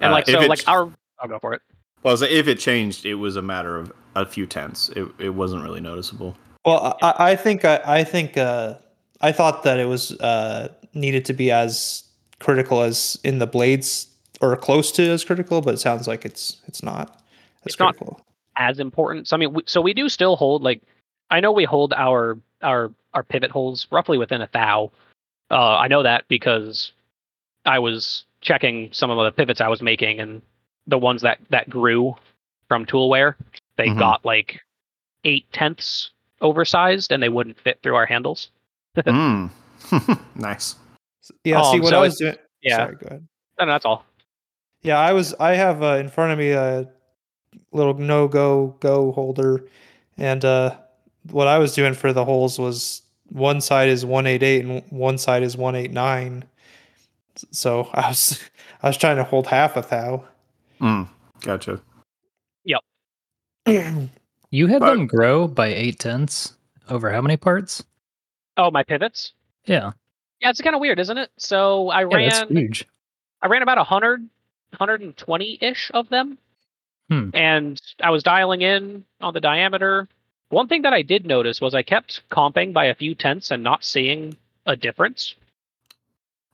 And uh, like if so, like ch- our I'll go for it. Well, if it changed, it was a matter of a few tenths. It it wasn't really noticeable. Well, I, I think I, I think uh, I thought that it was uh, needed to be as critical as in the blades or close to as critical, but it sounds like it's it's not as It's not- critical. as important. So I mean, we, so we do still hold like I know we hold our our our pivot holes roughly within a thou. Uh, I know that because I was checking some of the pivots I was making, and the ones that that grew from toolware, they Mhm. got like eight tenths oversized, and they wouldn't fit through our handles. Mm. nice. Yeah, see Um, what so I was doing. yeah. Sorry, go ahead. And that's all. Yeah, I was. I have uh, in front of me a little no go go holder, and uh, what I was doing for the holes was one side is one eight eight and one side is one eight nine. So I was I was trying to hold half a thou. Mm. Gotcha. You had But- them grow by eight tenths over how many parts? Oh, my pivots. Yeah, Yeah, it's kind of weird, isn't it? So I yeah, that's ran huge. I ran about 100, 120 ish of them. Hmm. And I was dialing in on the diameter. One thing that I did notice was I kept comping by a few tenths and not seeing a difference,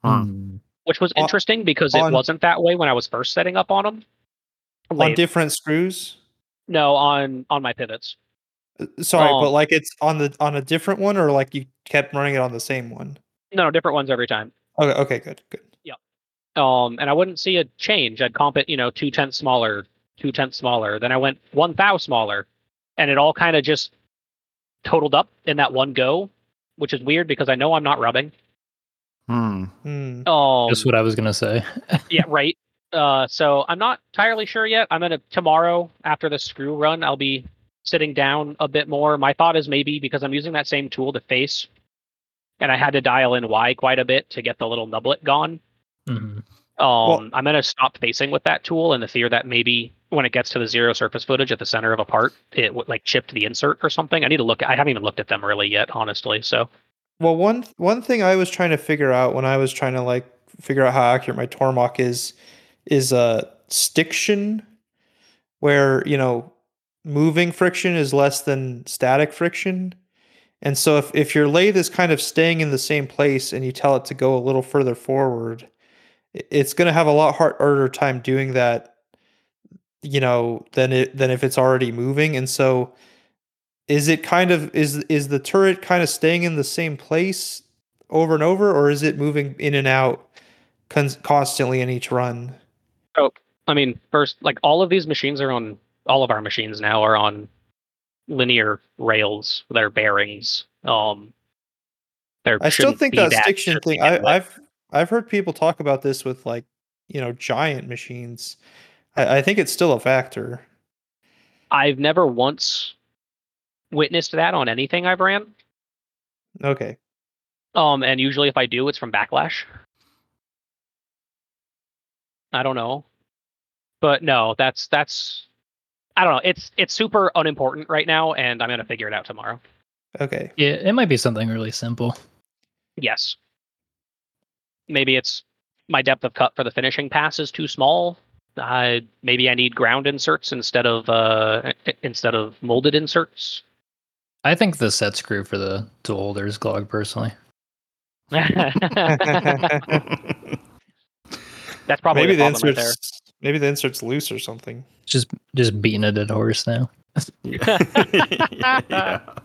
Huh. Hmm. which was On- interesting because it on- wasn't that way when I was first setting up on them. on different screws. No, on on my pivots. Uh, Sorry, Oh. but like it's on the on a different one, or like you kept running it on the same one. No, no, different ones every time. Okay, okay, good, good. Yeah. Um, and I wouldn't see a change. I'd comp it, you know, two tenths smaller, two tenths smaller. Then I went one thou smaller, and it all kind of just totaled up in that one go, which is weird because I know I'm not rubbing. Hmm. Hmm. Um, Just what I was gonna say. yeah, right. Uh, so I'm not entirely sure yet. I'm gonna tomorrow after the screw run, I'll be sitting down a bit more. My thought is maybe because I'm using that same tool to face, and I had to dial in Y quite a bit to get the little nublet gone. Mhm. Um, I'm gonna stop facing with that tool in the fear that maybe when it gets to the zero surface footage at the center of a part, it would like chipped the insert or something. I need to look. I haven't even looked at them really yet, honestly. So Well, one one thing I was trying to figure out when I was trying to like figure out how accurate my Tormach is is a stiction, where you know moving friction is less than static friction, and so if if your lathe is kind of staying in the same place and you tell it to go a little further forward, it's going to have a lot harder time doing that. You know, than it than if it's already moving, and so is it kind of is is the turret kind of staying in the same place over and over or is it moving in and out con- constantly in each run I mean, first, like all of these machines are on. All of our machines now are on linear rails. with Their bearings. Um, there i still think that that stiction thing I, I've i've heard people talk about this with like you know giant machines I, I think it's still a factor I've never once witnessed that on anything I've ran. okay Um, and usually if I do, it's from backlash. I don't know, but no, that's that's I don't know. It's it's super unimportant right now, and I'm gonna figure it out tomorrow. okay Yeah, it might be something really simple. Yes, maybe it's my depth of cut for the finishing pass is too small. Uh, maybe I need ground inserts instead of uh instead of molded inserts. I think the set screw for the tool holder is clogged personally. That's probably maybe the the problem right there. inserts maybe the insert's loose or something Just just beating a dead horse now. yeah.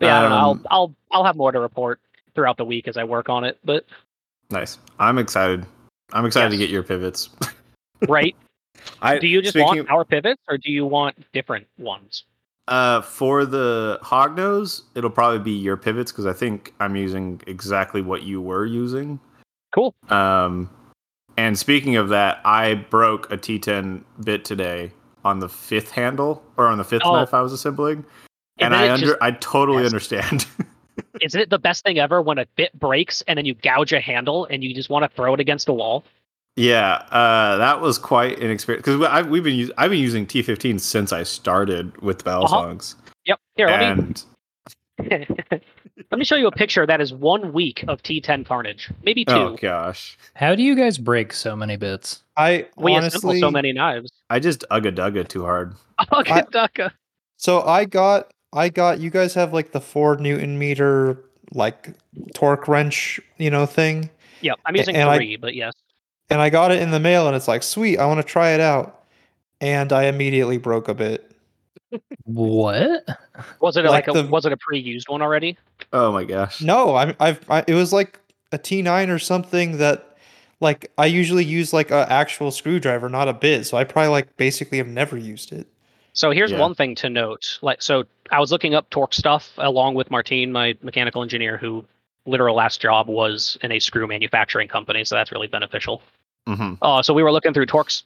Yeah, I don't know. I'll Um, I'll I'll have more to report throughout the week as I work on it. But Nice. I'm excited. I'm excited to get your pivots. right, I do you just want of- our pivots or do you want different ones? Uh, for the hognose, it'll probably be your pivots because I think I'm using exactly what you were using. Cool. Um, and speaking of that, I broke a T10 bit today on the fifth handle or on the fifth Oh. knife I was assembling, and Isn't I under just- I totally Yes. understand. Isn't it the best thing ever when a bit breaks and then you gouge a handle and you just want to throw it against a wall? yeah, uh, that was quite an experience because I've we've been us- I've been using T15 since I started with Battle Uh-huh. Songs, Yep. Here, let me and let me show you a picture that is one week of T10 carnage, maybe two. oh gosh, How do you guys break so many bits? i we honestly assemble so many knives. I just ugga dugga too hard. Good ducka. So I got I got you guys have like the four newton meter like torque wrench, you know, thing. Yeah, I'm using and I- three, but yes. and I got it in the mail, and it's like, sweet, I want to try it out, and I immediately broke a bit. What? Was it like, like a the- was it a pre-used one already? Oh my gosh. No, I'm I've I, it was like a T9 or something that like I usually use like a actual screwdriver, not a bit. So I probably like basically have never used it. So here's Yeah. one thing to note. Like so I was looking up torque stuff along with Martine, my mechanical engineer who literal last job was in a screw manufacturing company, so that's really beneficial. Mm-hmm. Uh, so we were looking through torque s-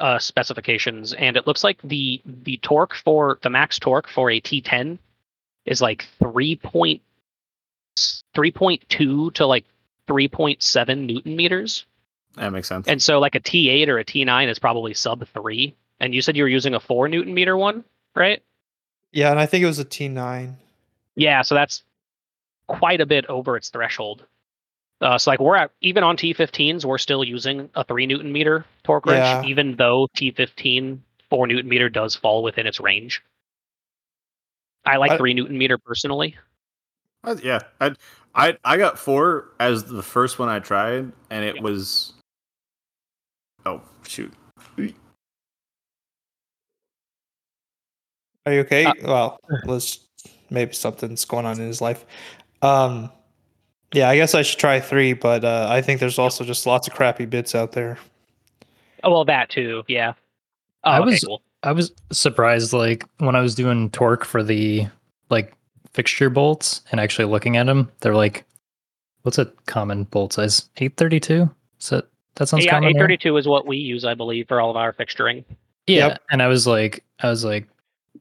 uh, specifications, and it looks like the the torque for the max torque for a T10 is like 3. point- 3.2 to like 3.7 newton meters, That makes sense. and so like a T8 or a T9 is probably sub three. And you said you were using a four newton meter one, right? Yeah, and I think it was a T9. Yeah, so that's quite a bit over its threshold. Uh, so like we're at even on T15s, we're still using a three newton meter torque wrench, Yeah. even though T15 four newton meter does fall within its range. I like I- three newton meter personally. Uh, yeah, I, I I got four as the first one I tried, and it Yeah. was. Oh shoot! Are you okay? Uh, well, let's maybe something's going on in his life. Um, yeah, I guess I should try three, but uh, I think there's also just lots of crappy bits out there. Oh well, that too. Yeah. Oh, I okay, was- cool. I was surprised, like when I was doing torque for the like fixture bolts and actually looking at them, they're like, what's a common bolt size? Eight thirty two. Is that that sounds Yeah, common? 832 is what we use, I believe, for all of our fixturing. Yeah, Yep. and I was like, I was like,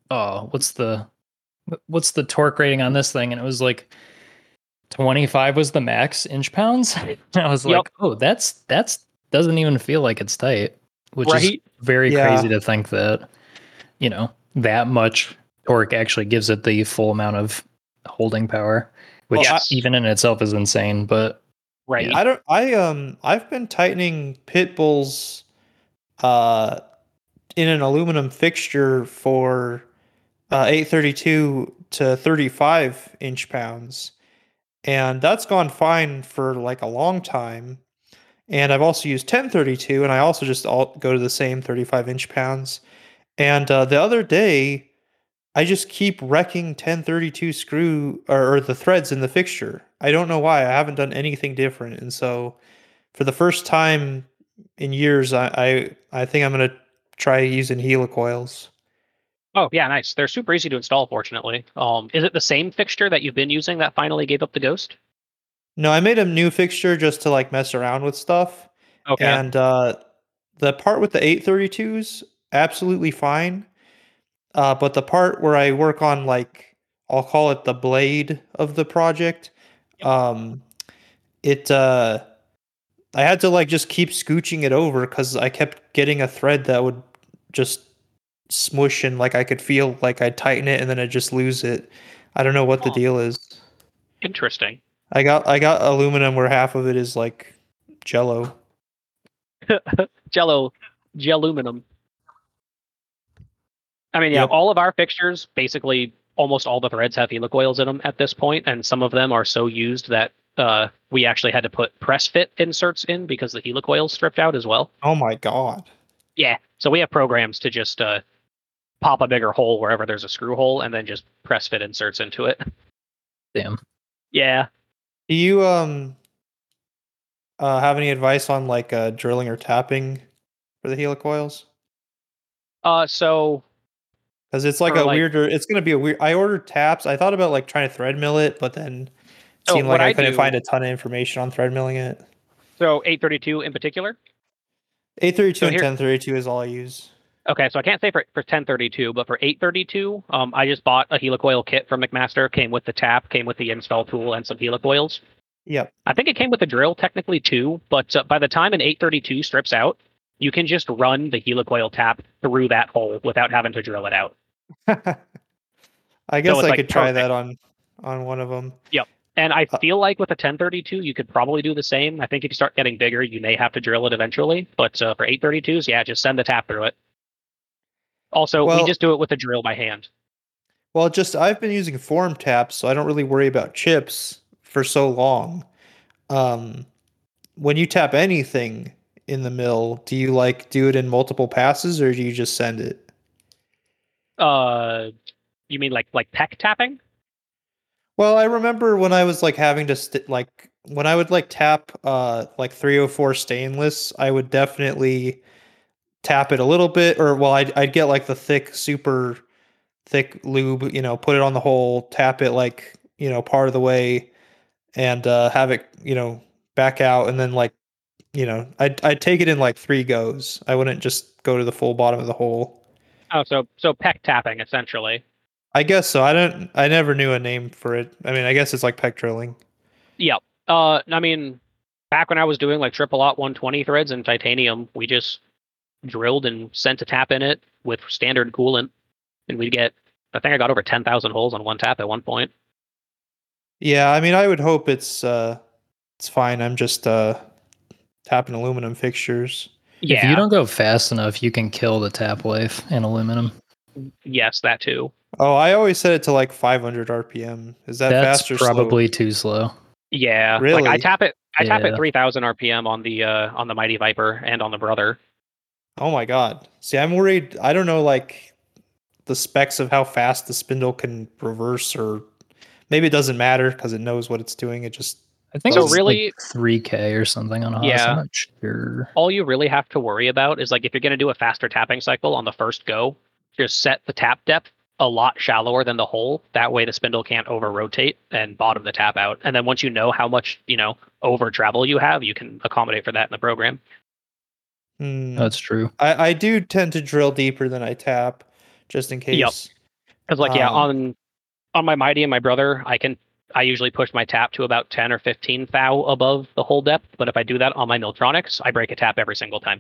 oh, what's the what's the torque rating on this thing? And it was like. 25 was the max inch pounds. And I was Yep. like, oh, that's that's doesn't even feel like it's tight, which is very Yeah. crazy to think that you know that much torque actually gives it the full amount of holding power which Well, I- even in itself is insane but Right. I don't. I um. I've been tightening pit bulls, uh, in an aluminum fixture for uh 832 to 35 inch pounds, and that's gone fine for like a long time. And I've also used 1032, and I also just all go to the same 35 inch pounds. And uh, the other day, I just keep wrecking 1032 screw or, or the threads in the fixture. I don't know why. I haven't done anything different, and so for the first time in years, I I, I think I'm gonna try using helicoils. Oh yeah, nice. They're super easy to install. Fortunately, um, is it the same fixture that you've been using that finally gave up the ghost? No, I made a new fixture just to like mess around with stuff, Okay. and uh, the part with the 832s absolutely fine. Uh, but the part where I work on like I'll call it the blade of the project, Yep. um, it uh, I had to like just keep scooching it over because I kept getting a thread that would just smush and like I could feel like I'd tighten it and then I'd just lose it. I don't know what the Huh. deal is. Interesting. I got I got aluminum where half of it is like jello. Jello, aluminum. I mean, yeah, Yep. all of our fixtures, basically, almost all the threads have helicoils in them at this point, and some of them are so used that uh, we actually had to put press fit inserts in because the helicoils stripped out as well. Oh my god. Yeah, so we have programs to just uh, pop a bigger hole wherever there's a screw hole, and then just press fit inserts into it. damn Yeah. Do you um uh have any advice on like uh drilling or tapping for the helicoils? Uh, so Because it's like a like- weirder. It's gonna be a weird. I ordered taps. I thought about like trying to thread mill it, but then it So seemed what like I, I couldn't do- find a ton of information on thread milling it. so 832 in particular. Eight thirty two So and ten thirty two is all I use. Okay, so I can't say for, for 1032, but for 832, um, I just bought a helicoil kit from McMaster. Came with the tap, came with the install tool, and some helicoils. Yep. I think it came with a drill technically too, but uh, by the time an 832 strips out, you can just run the helicoil tap through that hole without having to drill it out. I guess it's, I like, could try perfect. that on on one of them. Yep. And I Uh, feel like with a 1032, you could probably do the same. I think if you start getting bigger, you may have to drill it eventually. But uh, for 832s, yeah, just send the tap through it. Also, we Well- just do it with a drill by hand. Well, just I've been using form taps, so I don't really worry about chips for so long. Um, when you tap anything in the mill, do you like do it in multiple passes or do you just send it? Uh, you mean like like peck tapping? Well, I remember when I was like having to st- like when I would like tap uh like 304 stainless, I would definitely tap it a little bit or well I'd I'd get like the thick super thick lube, you know, put it on the hole, tap it like, you know, part of the way and uh have it, you know, back out and then like you know, I'd I'd take it in like three goes. I wouldn't just go to the full bottom of the hole. Oh, so so peck tapping essentially. I guess so. I don't. I never knew a name for it. I mean, I guess it's like peck drilling. Yep. Uh, I mean, back when I was doing like triple aught 120 threads in titanium, we just drilled and sent a tap in it with standard coolant, and we'd get. I think I got over 10,000 holes on one tap at one point. Yeah, I mean, I would hope it's uh, it's fine. I'm just uh, tapping aluminum fixtures. Yeah. If you don't go fast enough, you can kill the tap life in aluminum. Yes, that too. Oh, I always set it to like 500 RPM. Is that That's fast or slow? probably too slow. Yeah. Like I tap it. I tap Yeah. at 3,000 RPM on the uh on the Mighty Viper and on the Brother. Oh my god. See, I'm worried. I don't know like the specs of how fast the spindle can reverse, or maybe it doesn't matter because it knows what it's doing. It just I think So it's really- like 3K or something on Haas. Yeah. I'm sure. all you really have to worry about is like if you're going to do a faster tapping cycle on the first go, just set the tap depth a lot shallower than the hole. That way the spindle can't over rotate and bottom the tap out. And then once you know how much, you know, over travel you have, you can accommodate for that in the program. Hmm. That's true. I I do tend to drill deeper than I tap, just in case. Yep. Because like yeah, Um, on on my mighty and my brother, I can I usually push my tap to about ten or fifteen thou above the hole depth. But if I do that on my Miltronics, I break a tap every single time.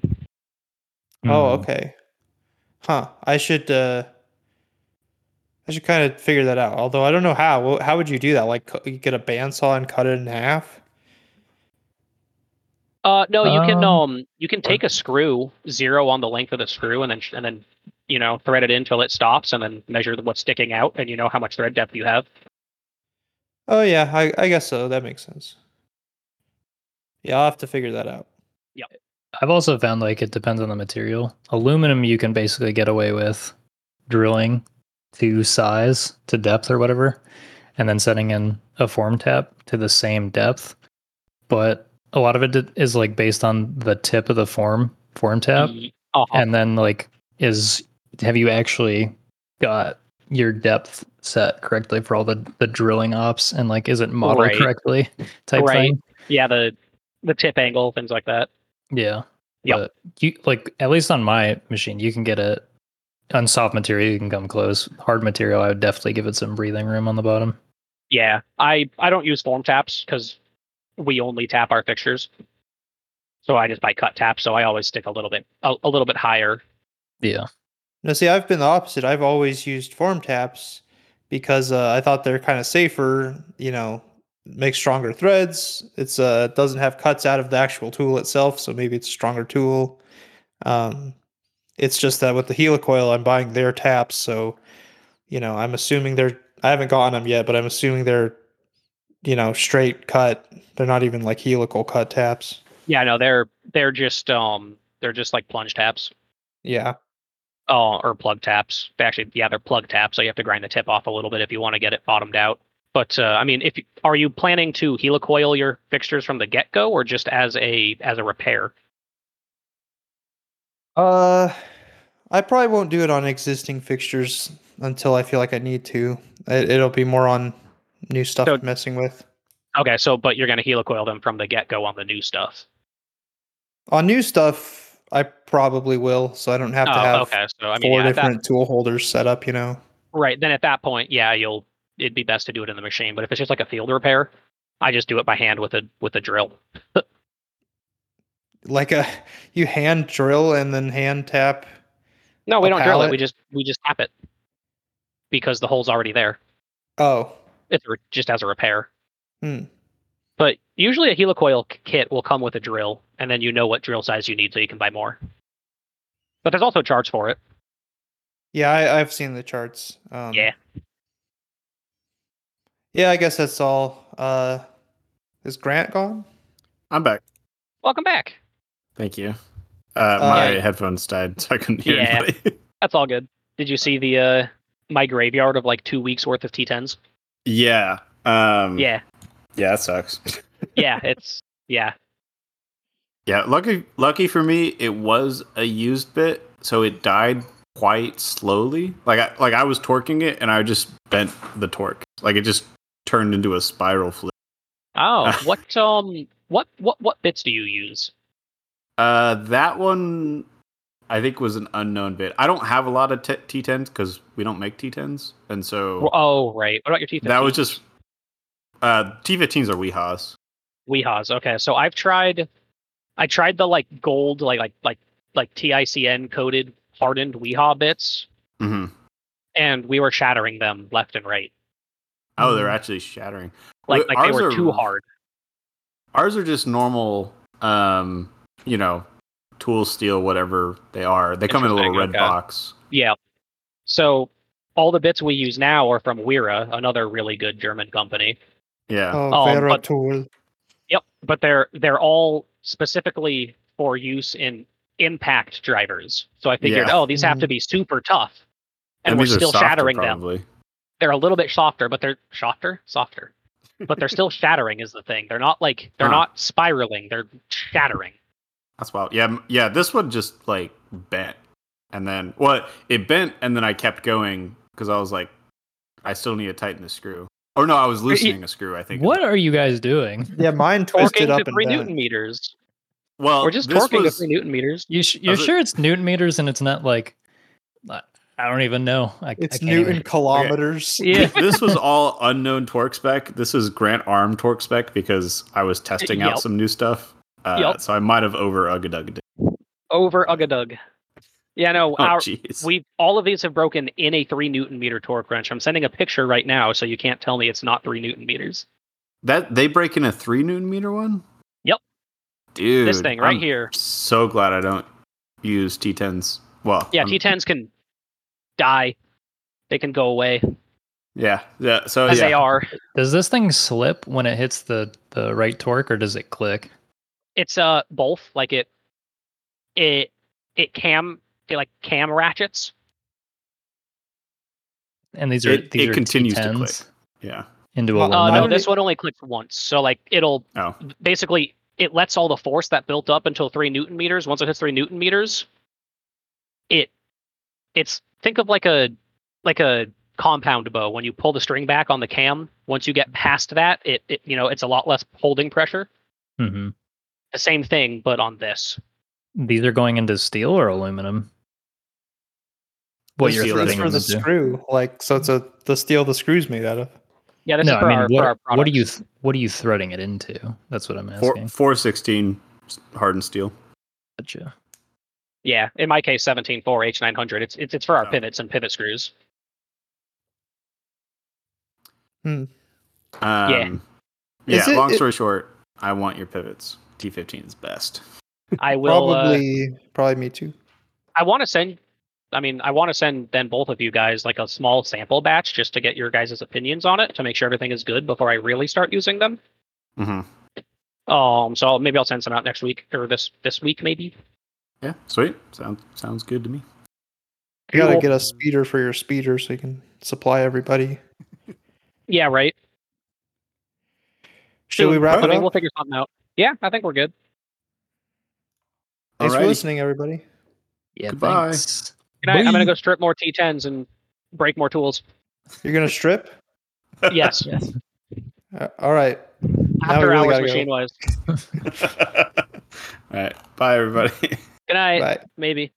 Oh, Hmm. okay. Huh. I should uh I should kind of figure that out. Although I don't know how. How would you do that? Like you get a bandsaw and cut it in half? Uh, no, you can Um, um, you can take a screw, zero on the length of the screw, and then sh- and then you know thread it in till it stops, and then measure what's sticking out, and you know how much thread depth you have. Oh yeah, I I guess so. That makes sense. Yeah, I'll have to figure that out. Yeah. I've also found like it depends on the material. Aluminum you can basically get away with drilling to size to depth or whatever, and then setting in a form tap to the same depth. But a lot of it is like based on the tip of the form form tap, uh-huh. and then like is have you actually got your depth set correctly for all the the drilling ops and like is it modeled Right. correctly type Right. thing? yeah, the the tip angle, things like that. Yeah. Yeah. You like at least on my machine, you can get it on soft material, you can come close. Hard material, I would definitely give it some breathing room on the bottom. Yeah, I I don't use form taps because we only tap our fixtures. So I just buy cut taps. So I always stick a little bit a, a little bit higher. Yeah. No, see, I've been the opposite. I've always used form taps because uh, I thought they're kind of safer. You know, make stronger threads. It's uh doesn't have cuts out of the actual tool itself, so maybe it's a stronger tool. Um, it's just that with the helicoil, I'm buying their taps, so you know, I'm assuming they're. I haven't gotten them yet, but I'm assuming they're, you know, straight cut. They're not even like helical cut taps. Yeah, no, they're they're just um they're just like plunge taps. Yeah. Oh, or plug taps. They Actually, yeah, they're plug taps. So you have to grind the tip off a little bit if you want to get it bottomed out. But uh, I mean, if you, are you planning to helicoil your fixtures from the get go, or just as a as a repair? Uh, I probably won't do it on existing fixtures until I feel like I need to. It, it'll be more on new stuff So- messing with. Okay, so but you're going to helicoil them from the get go on the new stuff. On new stuff, I probably will, so I don't have to oh, have okay. So I mean, four yeah, at that- different tool holders set up. You know, right then at that point, yeah, you'll it'd be best to do it in the machine. But if it's just like a field repair, I just do it by hand with a with a drill. like a you hand drill and then hand tap. No, we don't drill it. We just we just tap it because the hole's already there. Oh, It's a- just as a repair. hmm. But usually a helicoil kit will come with a drill, and then you know what drill size you need, so you can buy more. But there's also a charge for it. yeah, I, I've seen the charts. Um, Yeah. yeah. I guess that's all. Uh, is Grant gone? I'm back. Welcome back. Thank you. Uh, my Yeah. headphones died, so I couldn't hear Yeah. anybody. That's all good. Did you see the uh my graveyard of like two weeks worth of T10s? Yeah. Um, Yeah, Yeah, that sucks. yeah. It's yeah. yeah, lucky lucky for me, it was a used bit, so it died quite slowly. Like I like I was torquing it, and I just bent the torque. Like it just turned into a spiral flip. Oh, what um what what what bits do you use? Uh, that one I think was an unknown bit. I don't have a lot of t- T10s because we don't make T10s, and so Oh, right. What about your T15? that was just uh T15s are Wihas. Wihas. Okay, so I've tried, I tried the like gold, like like like like TICN coded hardened Wiha bits, hmm and we were shattering them left and right. Oh, they're Mhm. actually shattering. Like Well, like they were are- too hard. Ours are just normal, um, you know, tool steel, whatever they are. They come in a little red okay. box. Yeah. So all the bits we use now are from Wera, another really good German company. Yeah. Oh, Um, Wera but- tool. Yep, but they're they're all specifically for use in impact drivers. So I figured, Yeah. oh, these have to Mhm. be super tough, and, we're still softer, shattering them. They're a little bit softer, but they're softer, softer. but they're still shattering is the thing. They're not like they're Huh. not spiraling. They're shattering. That's wild. Yeah, yeah. This one just like bent, and then well, it bent, and then I kept going because I was like, I still need to tighten the screw. Or no, I was loosening a screw. I think. What are you guys doing? Yeah, mine twisted Torquing up to and three bent. newton meters. Well, We're just this torquing was- to three newton meters. You sh- you're Was it- sure it's newton meters and it's not like I I don't even know. I, It's I can't Newton even- kilometers. Yeah. this was all unknown torque spec. This is Grant Arm torque spec because I was testing out Yep. some new stuff. Uh, Yep. So I might have over uggaduged it. Over Ugadug. Yeah, no, Oh, our, jeez. we all of these have broken in a three newton meter torque wrench. I'm sending a picture right now, so you can't tell me it's not three newton meters. That they break in a three newton meter one. Yep. Dude, this thing right I'm here. So glad I don't use T10s. Well, Yeah, I'm- T10s can die. They can go away Yeah, yeah. So as yeah, they are. Does this thing slip when it hits the the right torque or does it click? It's uh both. Like it, it, it cam, it like cam ratchets. And these are It- these it are continues to T10s click. yeah. into Well, Uh, no, this one only clicks once. So like it'll Oh. basically it lets all the force that built up until three newton meters. Once it hits three newton meters, it it's think of like a like a compound bow. When you pull the string back on the cam, once you get past that, it, it you know it's a lot less holding pressure. Mhm. The same thing, but on this. These are going into steel or aluminum. What This you're steel It's threading for the into. screw. Like so, it's a the steel the screw's made out of. Yeah, this No, for I mean our, what, for our what are you th- what are you threading it into? That's what I'm Four asking. four sixteen hardened steel. Gotcha. Yeah, in my case, seventeen four H nine hundred. It's it's it's for our Oh. pivots and pivot screws. Um, Is yeah. it- long it- story short, I want your pivots. T15 is best. I will. Uh, Probably, probably me too. I want to send. I mean, I want to send then both of you guys like a small sample batch just to get your guys' opinions on it to make sure everything is good before I really start using them. Mm-hmm. Um, so maybe I'll send some out next week or this this week maybe. Yeah, sweet. Sounds sounds good to me. You gotta Cool. get a speeder for your speeder so you can supply everybody. Yeah, right. Should we wrap I it mean, up? we'll figure something out. Yeah, I think we're good. Thanks for listening, everybody. Yeah. Goodbye. Thanks. Good night. I'm gonna go strip more T10s and break more tools. You're gonna strip. Yes, Yes. Uh, all right. Now after we really hours gotta go. machine wise. All right. Bye, everybody. Good night. Bye. Maybe.